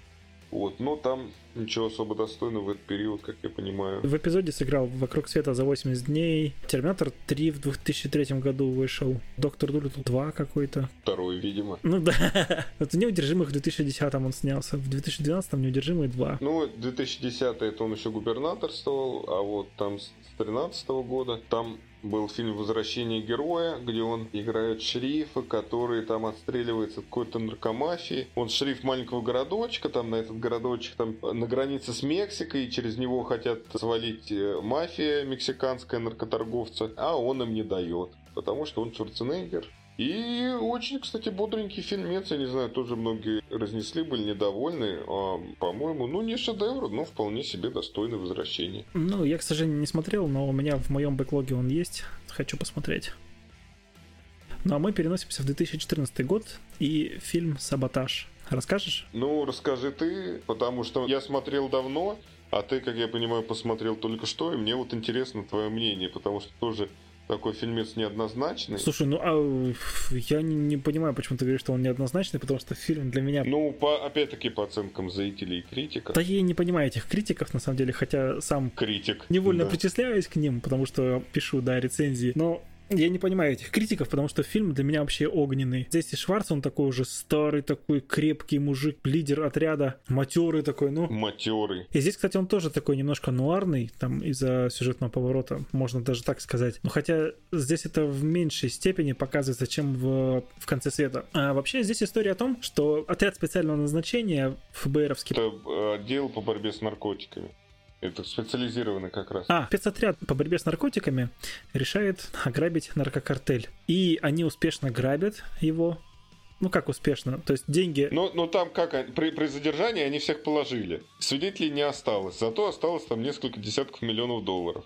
Вот, но там ничего особо достойного в этот период, как я понимаю.
В эпизоде сыграл «Вокруг света за 80 дней», «Терминатор 3» в 2003 году вышел, «Доктор Дулитл 2» какой-то.
Второй, видимо.
Ну да. (laughs) Вот «Неудержимых» в 2010 он снялся, в 2012 «Неудержимые 2».
Ну, 2010 это он еще губернаторствовал, а вот там с 2013 года там был фильм «Возвращение героя», где он играет шерифа, который там отстреливается от какой-то наркомафии. Он шериф маленького городочка, там на этот городочек там на границе с Мексикой, и через него хотят свалить э, мафия мексиканская, наркоторговца, а он им не дает, потому что он Шварценеггер. И очень, кстати, бодренький фильмец, я не знаю, тоже многие разнесли, были недовольны. А, по-моему, ну не шедевр, но вполне себе достойное возвращение.
Ну, я, к сожалению, не смотрел, но у меня в моем бэклоге он есть. Хочу посмотреть. Ну а мы переносимся в 2014 год и фильм «Саботаж». Расскажешь?
Ну, расскажи ты, потому что я смотрел давно, а ты, как я понимаю, посмотрел только что, и мне вот интересно твое мнение, потому что тоже такой фильмец неоднозначный.
Слушай, ну а я не, не понимаю, почему ты говоришь, что он неоднозначный, потому что фильм для меня...
Ну, по, опять-таки, по оценкам зрителей и критиков.
Да я не понимаю этих критиков, на самом деле, хотя сам...
Критик.
Невольно
да.
причисляюсь к ним, потому что пишу, да, рецензии. Но я не понимаю этих критиков, потому что фильм для меня вообще огненный. Здесь и Шварц, он такой уже старый, такой крепкий мужик, лидер отряда, матерый такой, ну.
Матерый.
И здесь, кстати, он тоже такой немножко нуарный, там из-за сюжетного поворота, можно даже так сказать. Но хотя здесь это в меньшей степени показывается, чем в, в конце света. А вообще здесь история о том, что отряд специального назначения ФБРовский...
Это э, отдел по борьбе с наркотиками. Это специализированный как раз.
А, спецотряд по борьбе с наркотиками решает ограбить наркокартель. И они успешно грабят его. Ну как успешно? То есть деньги...
Ну, ну там как, при, при задержании они всех положили. Свидетелей не осталось, зато осталось там несколько десятков миллионов долларов.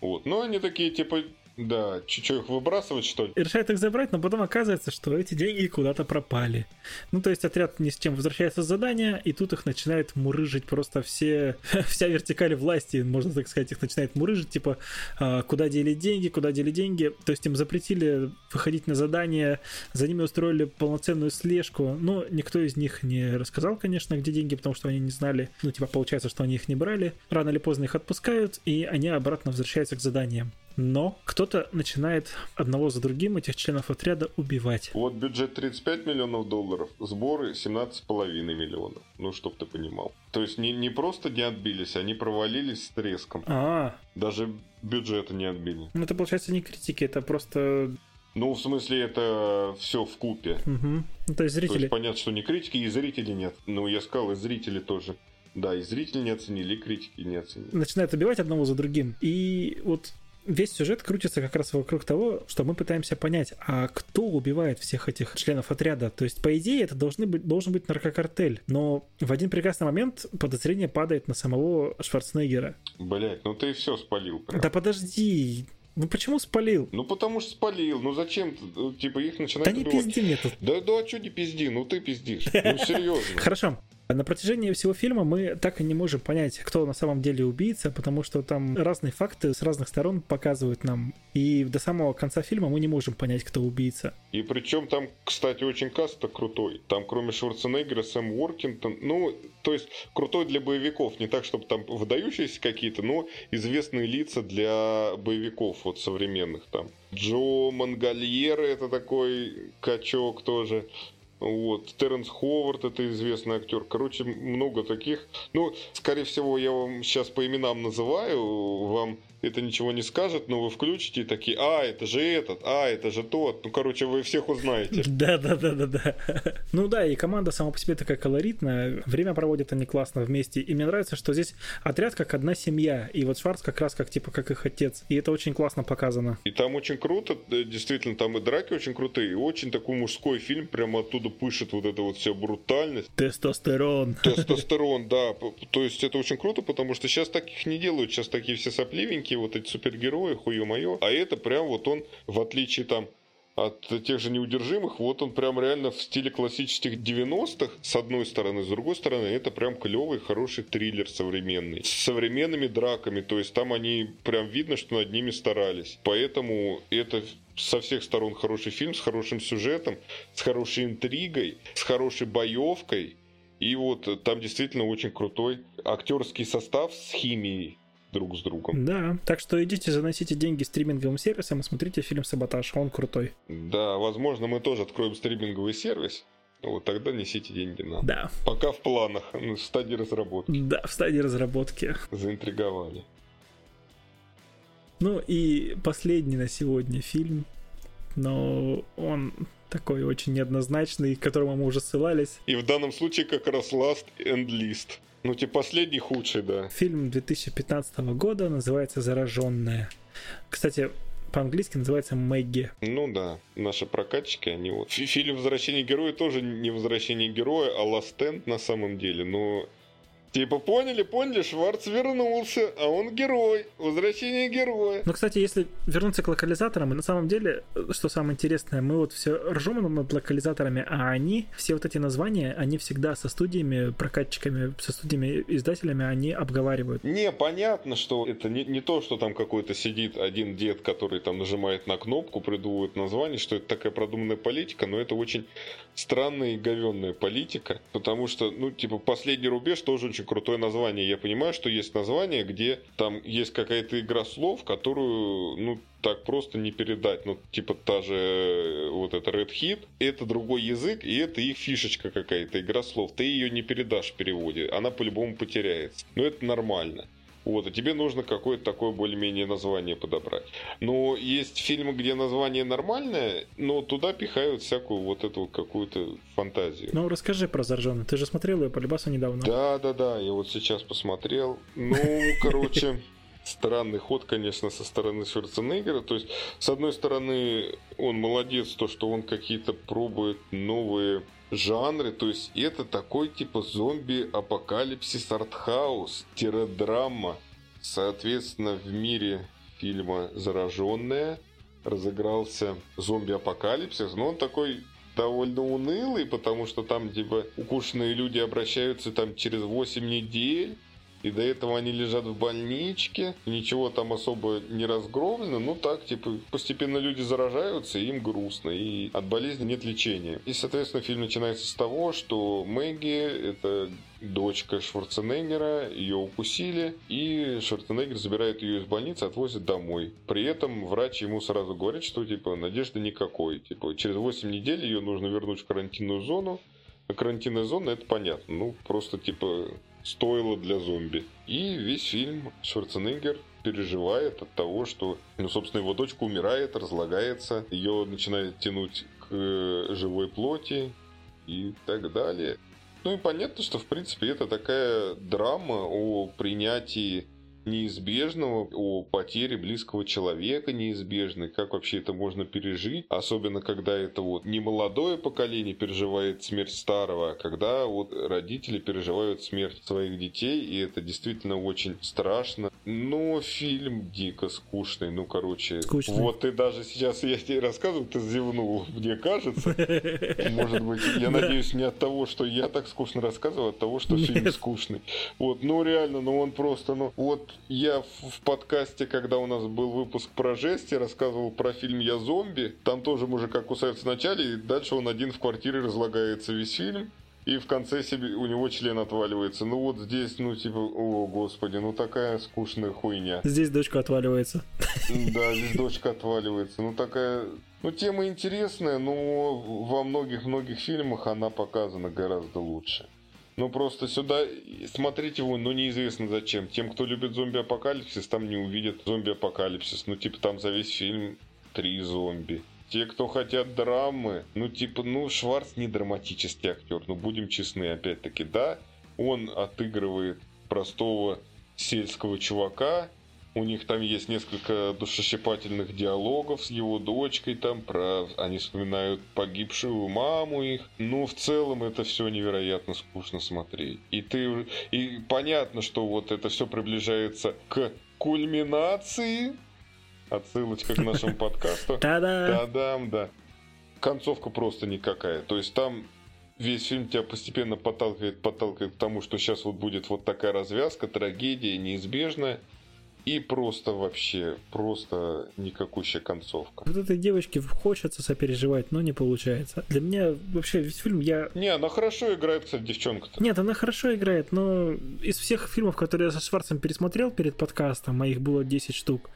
Вот. Но они такие, типа, Да, чуть-чуть их выбрасывать, что ли?
И решает их забрать, но потом оказывается, что эти деньги куда-то пропали. Ну, то есть отряд ни с чем возвращается с задания, и тут их начинает мурыжить просто все, (laughs) вся вертикаль власти, можно так сказать, их начинает мурыжить, типа, а, куда дели деньги, куда дели деньги. То есть им запретили выходить на задания, за ними устроили полноценную слежку, но никто из них не рассказал, конечно, где деньги, потому что они не знали. Ну, типа, получается, что они их не брали. Рано или поздно их отпускают, и они обратно возвращаются к заданиям. Но кто-то начинает одного за другим этих членов отряда убивать.
Вот бюджет 35 миллионов долларов, сборы 17,5 миллионов. Ну, чтоб ты понимал. То есть не, не просто не отбились, они провалились с треском.
А,
Даже бюджета не отбили.
ну это получается не критики, это просто...
Ну, в смысле, это все в купе.
Мгм. Ну, то есть
То
зрители...
есть понятно, что не критики, и зрители нет. Ну, я сказал, и зрители тоже. Да, и зрители не оценили, и критики не оценили.
начинают убивать одного за другим. И вот весь сюжет крутится как раз вокруг того, что мы пытаемся понять, а кто убивает всех этих членов отряда. То есть, по идее, это должны быть, должен быть наркокартель. Но в один прекрасный момент подозрение падает на самого Шварценеггера.
Блять, ну ты все спалил. Прям.
Да подожди, ну почему спалил?
Ну потому что спалил, ну зачем, типа их
Да
начинают
не
убивать.
пизди мне тут.
Да, да, а что не пизди, ну ты пиздишь. Ну (laughs) серьезно.
Хорошо. На протяжении всего фильма мы так и не можем понять, кто на самом деле убийца, потому что там разные факты с разных сторон показывают нам. И до самого конца фильма мы не можем понять, кто убийца.
И причем там, кстати, очень каст крутой. Там кроме Шварценеггера, Сэм Уоркинтон, ну, то есть крутой для боевиков. Не так, чтобы там выдающиеся какие-то, но известные лица для боевиков вот современных там. Джо Мангальера это такой качок тоже. Вот, Терренс Ховард, это известный актер. Короче, много таких. Ну, скорее всего, я вам сейчас по именам называю, вам это ничего не скажет, но вы включите и такие, а, это же этот, а, это же тот. Ну, короче, вы всех узнаете. (laughs)
Да, да, да, да, да. (laughs) Ну да, и команда сама по себе такая колоритная. Время проводят они классно вместе. И мне нравится, что здесь отряд как одна семья. И вот Шварц как раз как типа как их отец. И это очень классно показано.
И там очень круто, э, действительно, там и драки очень крутые, и очень такой мужской фильм, прямо оттуда пышет вот эта вот вся брутальность.
Тестостерон.
Тестостерон, (laughs) да. То есть это очень круто, потому что сейчас таких не делают. Сейчас такие все сопливенькие, вот эти супергерои, хуё-моё. А это прям вот он, в отличие там от тех же неудержимых, вот он прям реально в стиле классических 90-х, с одной стороны, с другой стороны, это прям клевый, хороший триллер современный. С современными драками, то есть там они прям видно, что над ними старались. Поэтому это со всех сторон хороший фильм, с хорошим сюжетом, с хорошей интригой, с хорошей боевкой. И вот там действительно очень крутой актерский состав с химией друг с другом.
Да, так что идите, заносите деньги стриминговым сервисам и смотрите фильм «Саботаж», он крутой.
Да, возможно, мы тоже откроем стриминговый сервис. Вот тогда несите деньги нам.
Да,
Пока в планах, ну, (laughs) в стадии разработки.
да, в стадии разработки.
Заинтриговали.
Ну и последний на сегодня фильм, но он такой очень неоднозначный, к которому мы уже ссылались.
И в данном случае как раз Last and List. Ну, типа последний худший, да.
Фильм 2015 года называется «Зараженная». Кстати, по-английски называется «Мэгги».
Ну да, наши прокатчики, они вот... Фи- Фильм «Возвращение героя» тоже не «Возвращение героя», а End на самом деле, но... Типа, поняли, поняли, Шварц вернулся, а он герой. Возвращение героя.
Ну, кстати, если вернуться к локализаторам, и на самом деле, что самое интересное, мы вот все ржем над локализаторами, а они, все вот эти названия, они всегда со студиями, прокатчиками, со студиями, издателями, они обговаривают.
Не, понятно, что это не, не то, что там какой-то сидит один дед, который там нажимает на кнопку, придумывает название, что это такая продуманная политика, но это очень странная и говенная политика, потому что, ну, типа, последний рубеж тоже очень крутое название. Я понимаю, что есть название, где там есть какая-то игра слов, которую, ну, так просто не передать. Ну, типа, та же э, вот эта Red Hit, это другой язык, и это их фишечка какая-то, игра слов. Ты ее не передашь в переводе, она по-любому потеряется. Но это нормально. Вот, а тебе нужно какое-то такое более-менее название подобрать. Но есть фильмы, где название нормальное, но туда пихают всякую вот эту какую-то фантазию.
Ну, расскажи про «Зараженную». Ты же смотрел ее по Любасу недавно.
Да, да, да, я вот сейчас посмотрел. Ну, короче, (laughs) странный ход, конечно, со стороны Шварценеггера. То есть, с одной стороны, он молодец, то, что он какие-то пробует новые жанры, то есть это такой типа зомби-апокалипсис артхаус, драма Соответственно, в мире фильма «Зараженная» разыгрался зомби-апокалипсис, но он такой довольно унылый, потому что там, типа, укушенные люди обращаются там через 8 недель, и до этого они лежат в больничке, ничего там особо не разгромлено, ну так, типа, постепенно люди заражаются, и им грустно, и от болезни нет лечения. И, соответственно, фильм начинается с того, что Мэгги — это дочка Шварценеггера, ее укусили, и Шварценеггер забирает ее из больницы, отвозит домой. При этом врач ему сразу говорит, что типа надежды никакой. Типа через 8 недель ее нужно вернуть в карантинную зону. Карантинная зона это понятно. Ну, просто типа стоило для зомби. И весь фильм Шварценеггер переживает от того, что, ну, собственно, его дочка умирает, разлагается, ее начинает тянуть к э, живой плоти и так далее. Ну и понятно, что в принципе это такая драма о принятии неизбежного, о потере близкого человека неизбежной, как вообще это можно пережить, особенно когда это вот не молодое поколение переживает смерть старого, а когда вот родители переживают смерть своих детей, и это действительно очень страшно. Но фильм дико скучный, ну короче.
Скучный.
Вот ты даже сейчас, я тебе рассказываю, ты зевнул, мне кажется. Может быть, я надеюсь, не от того, что я так скучно рассказываю, а от того, что фильм скучный. Вот, ну реально, ну он просто, ну вот я в, подкасте, когда у нас был выпуск про жесть, я рассказывал про фильм «Я зомби». Там тоже мужика кусают вначале, и дальше он один в квартире разлагается весь фильм. И в конце себе у него член отваливается. Ну вот здесь, ну типа, о господи, ну такая скучная хуйня.
Здесь дочка отваливается.
Да, здесь дочка отваливается. Ну такая... Ну тема интересная, но во многих-многих фильмах она показана гораздо лучше. Ну просто сюда смотреть его, ну неизвестно зачем. Тем, кто любит зомби-апокалипсис, там не увидят зомби-апокалипсис. Ну типа там за весь фильм три зомби. Те, кто хотят драмы, ну типа, ну Шварц не драматический актер, ну будем честны, опять-таки, да, он отыгрывает простого сельского чувака, у них там есть несколько душещипательных диалогов с его дочкой, там про... Они вспоминают погибшую маму их. Ну, в целом, это все невероятно скучно смотреть. И ты... И понятно, что вот это все приближается к кульминации. Отсылочка к нашему подкасту.
Та-да!
Та-дам, да. Концовка просто никакая. То есть там весь фильм тебя постепенно подталкивает, подталкивает к тому, что сейчас вот будет вот такая развязка, трагедия неизбежная. И просто вообще, просто никакущая концовка.
Вот этой девочке хочется сопереживать, но не получается. Для меня вообще весь фильм я...
Не, она хорошо играет, кстати, девчонка-то.
Нет, она хорошо играет, но из всех фильмов, которые я со Шварцем пересмотрел перед подкастом, а их было 10 штук,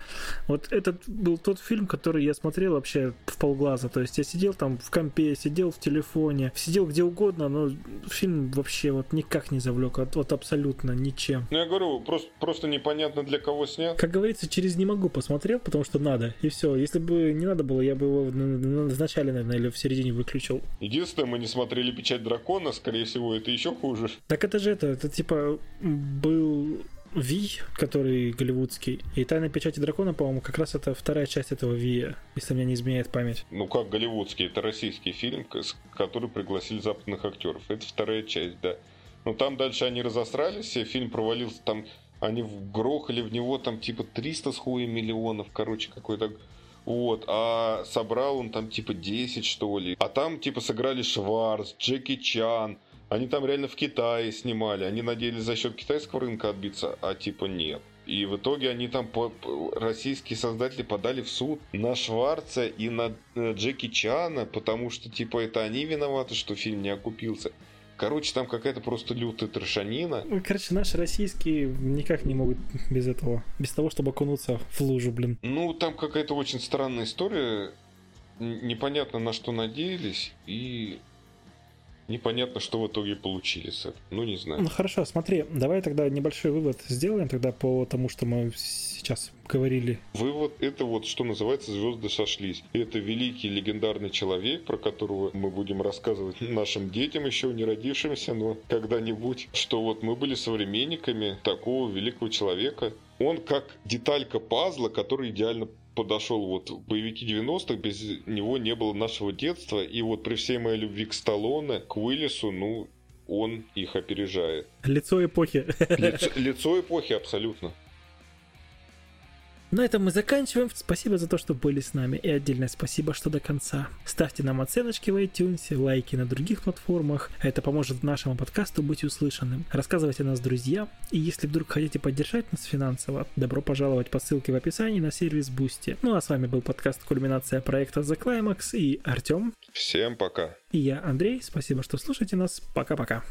вот этот был тот фильм, который я смотрел вообще в полглаза. То есть я сидел там в компе, сидел в телефоне, сидел где угодно, но фильм вообще вот никак не завлек, вот, вот абсолютно ничем.
Ну, я говорю, просто, просто непонятно для кого снят.
Как говорится, через не могу посмотрел, потому что надо. И все. Если бы не надо было, я бы его в начале, наверное, или в середине выключил.
Единственное, мы не смотрели «Печать дракона», скорее всего, это еще хуже.
Так это же это, это типа был Ви, который голливудский, и «Тайна печати дракона», по-моему, как раз это вторая часть этого Вия, если мне не изменяет память.
Ну, как голливудский, это российский фильм, который пригласили западных актеров. Это вторая часть, да. Но там дальше они разосрались, и фильм провалился, там они вгрохали в него там типа 300 с хуем миллионов, короче, какой-то... Вот, а собрал он там типа 10, что ли. А там типа сыграли Шварц, Джеки Чан. Они там реально в Китае снимали. Они надеялись за счет китайского рынка отбиться, а типа нет. И в итоге они там, по- российские создатели подали в суд на Шварца и на э, Джеки Чана, потому что, типа, это они виноваты, что фильм не окупился. Короче, там какая-то просто лютая трешанина.
Ну, Короче, наши российские никак не могут без этого, без того, чтобы окунуться в лужу, блин.
Ну, там какая-то очень странная история. Непонятно, на что надеялись, и непонятно, что в итоге получили с этого. Ну, не знаю.
Ну хорошо, смотри, давай тогда небольшой вывод сделаем тогда по тому, что мы сейчас говорили.
Вывод – это вот, что называется, звезды сошлись. Это великий легендарный человек, про которого мы будем рассказывать нашим детям, еще не родившимся, но когда-нибудь, что вот мы были современниками такого великого человека. Он как деталька пазла, который идеально подошел вот в боевики 90-х, без него не было нашего детства, и вот при всей моей любви к Сталлоне, к Уиллису, ну, он их опережает.
Лицо эпохи.
Лицо, лицо эпохи абсолютно.
На этом мы заканчиваем. Спасибо за то, что были с нами. И отдельное спасибо, что до конца. Ставьте нам оценочки в iTunes, лайки на других платформах. Это поможет нашему подкасту быть услышанным. Рассказывайте о нас друзьям. И если вдруг хотите поддержать нас финансово, добро пожаловать по ссылке в описании на сервис Boosty. Ну а с вами был подкаст «Кульминация проекта The Climax» и Артем.
Всем пока.
И я, Андрей. Спасибо, что слушаете нас. Пока-пока.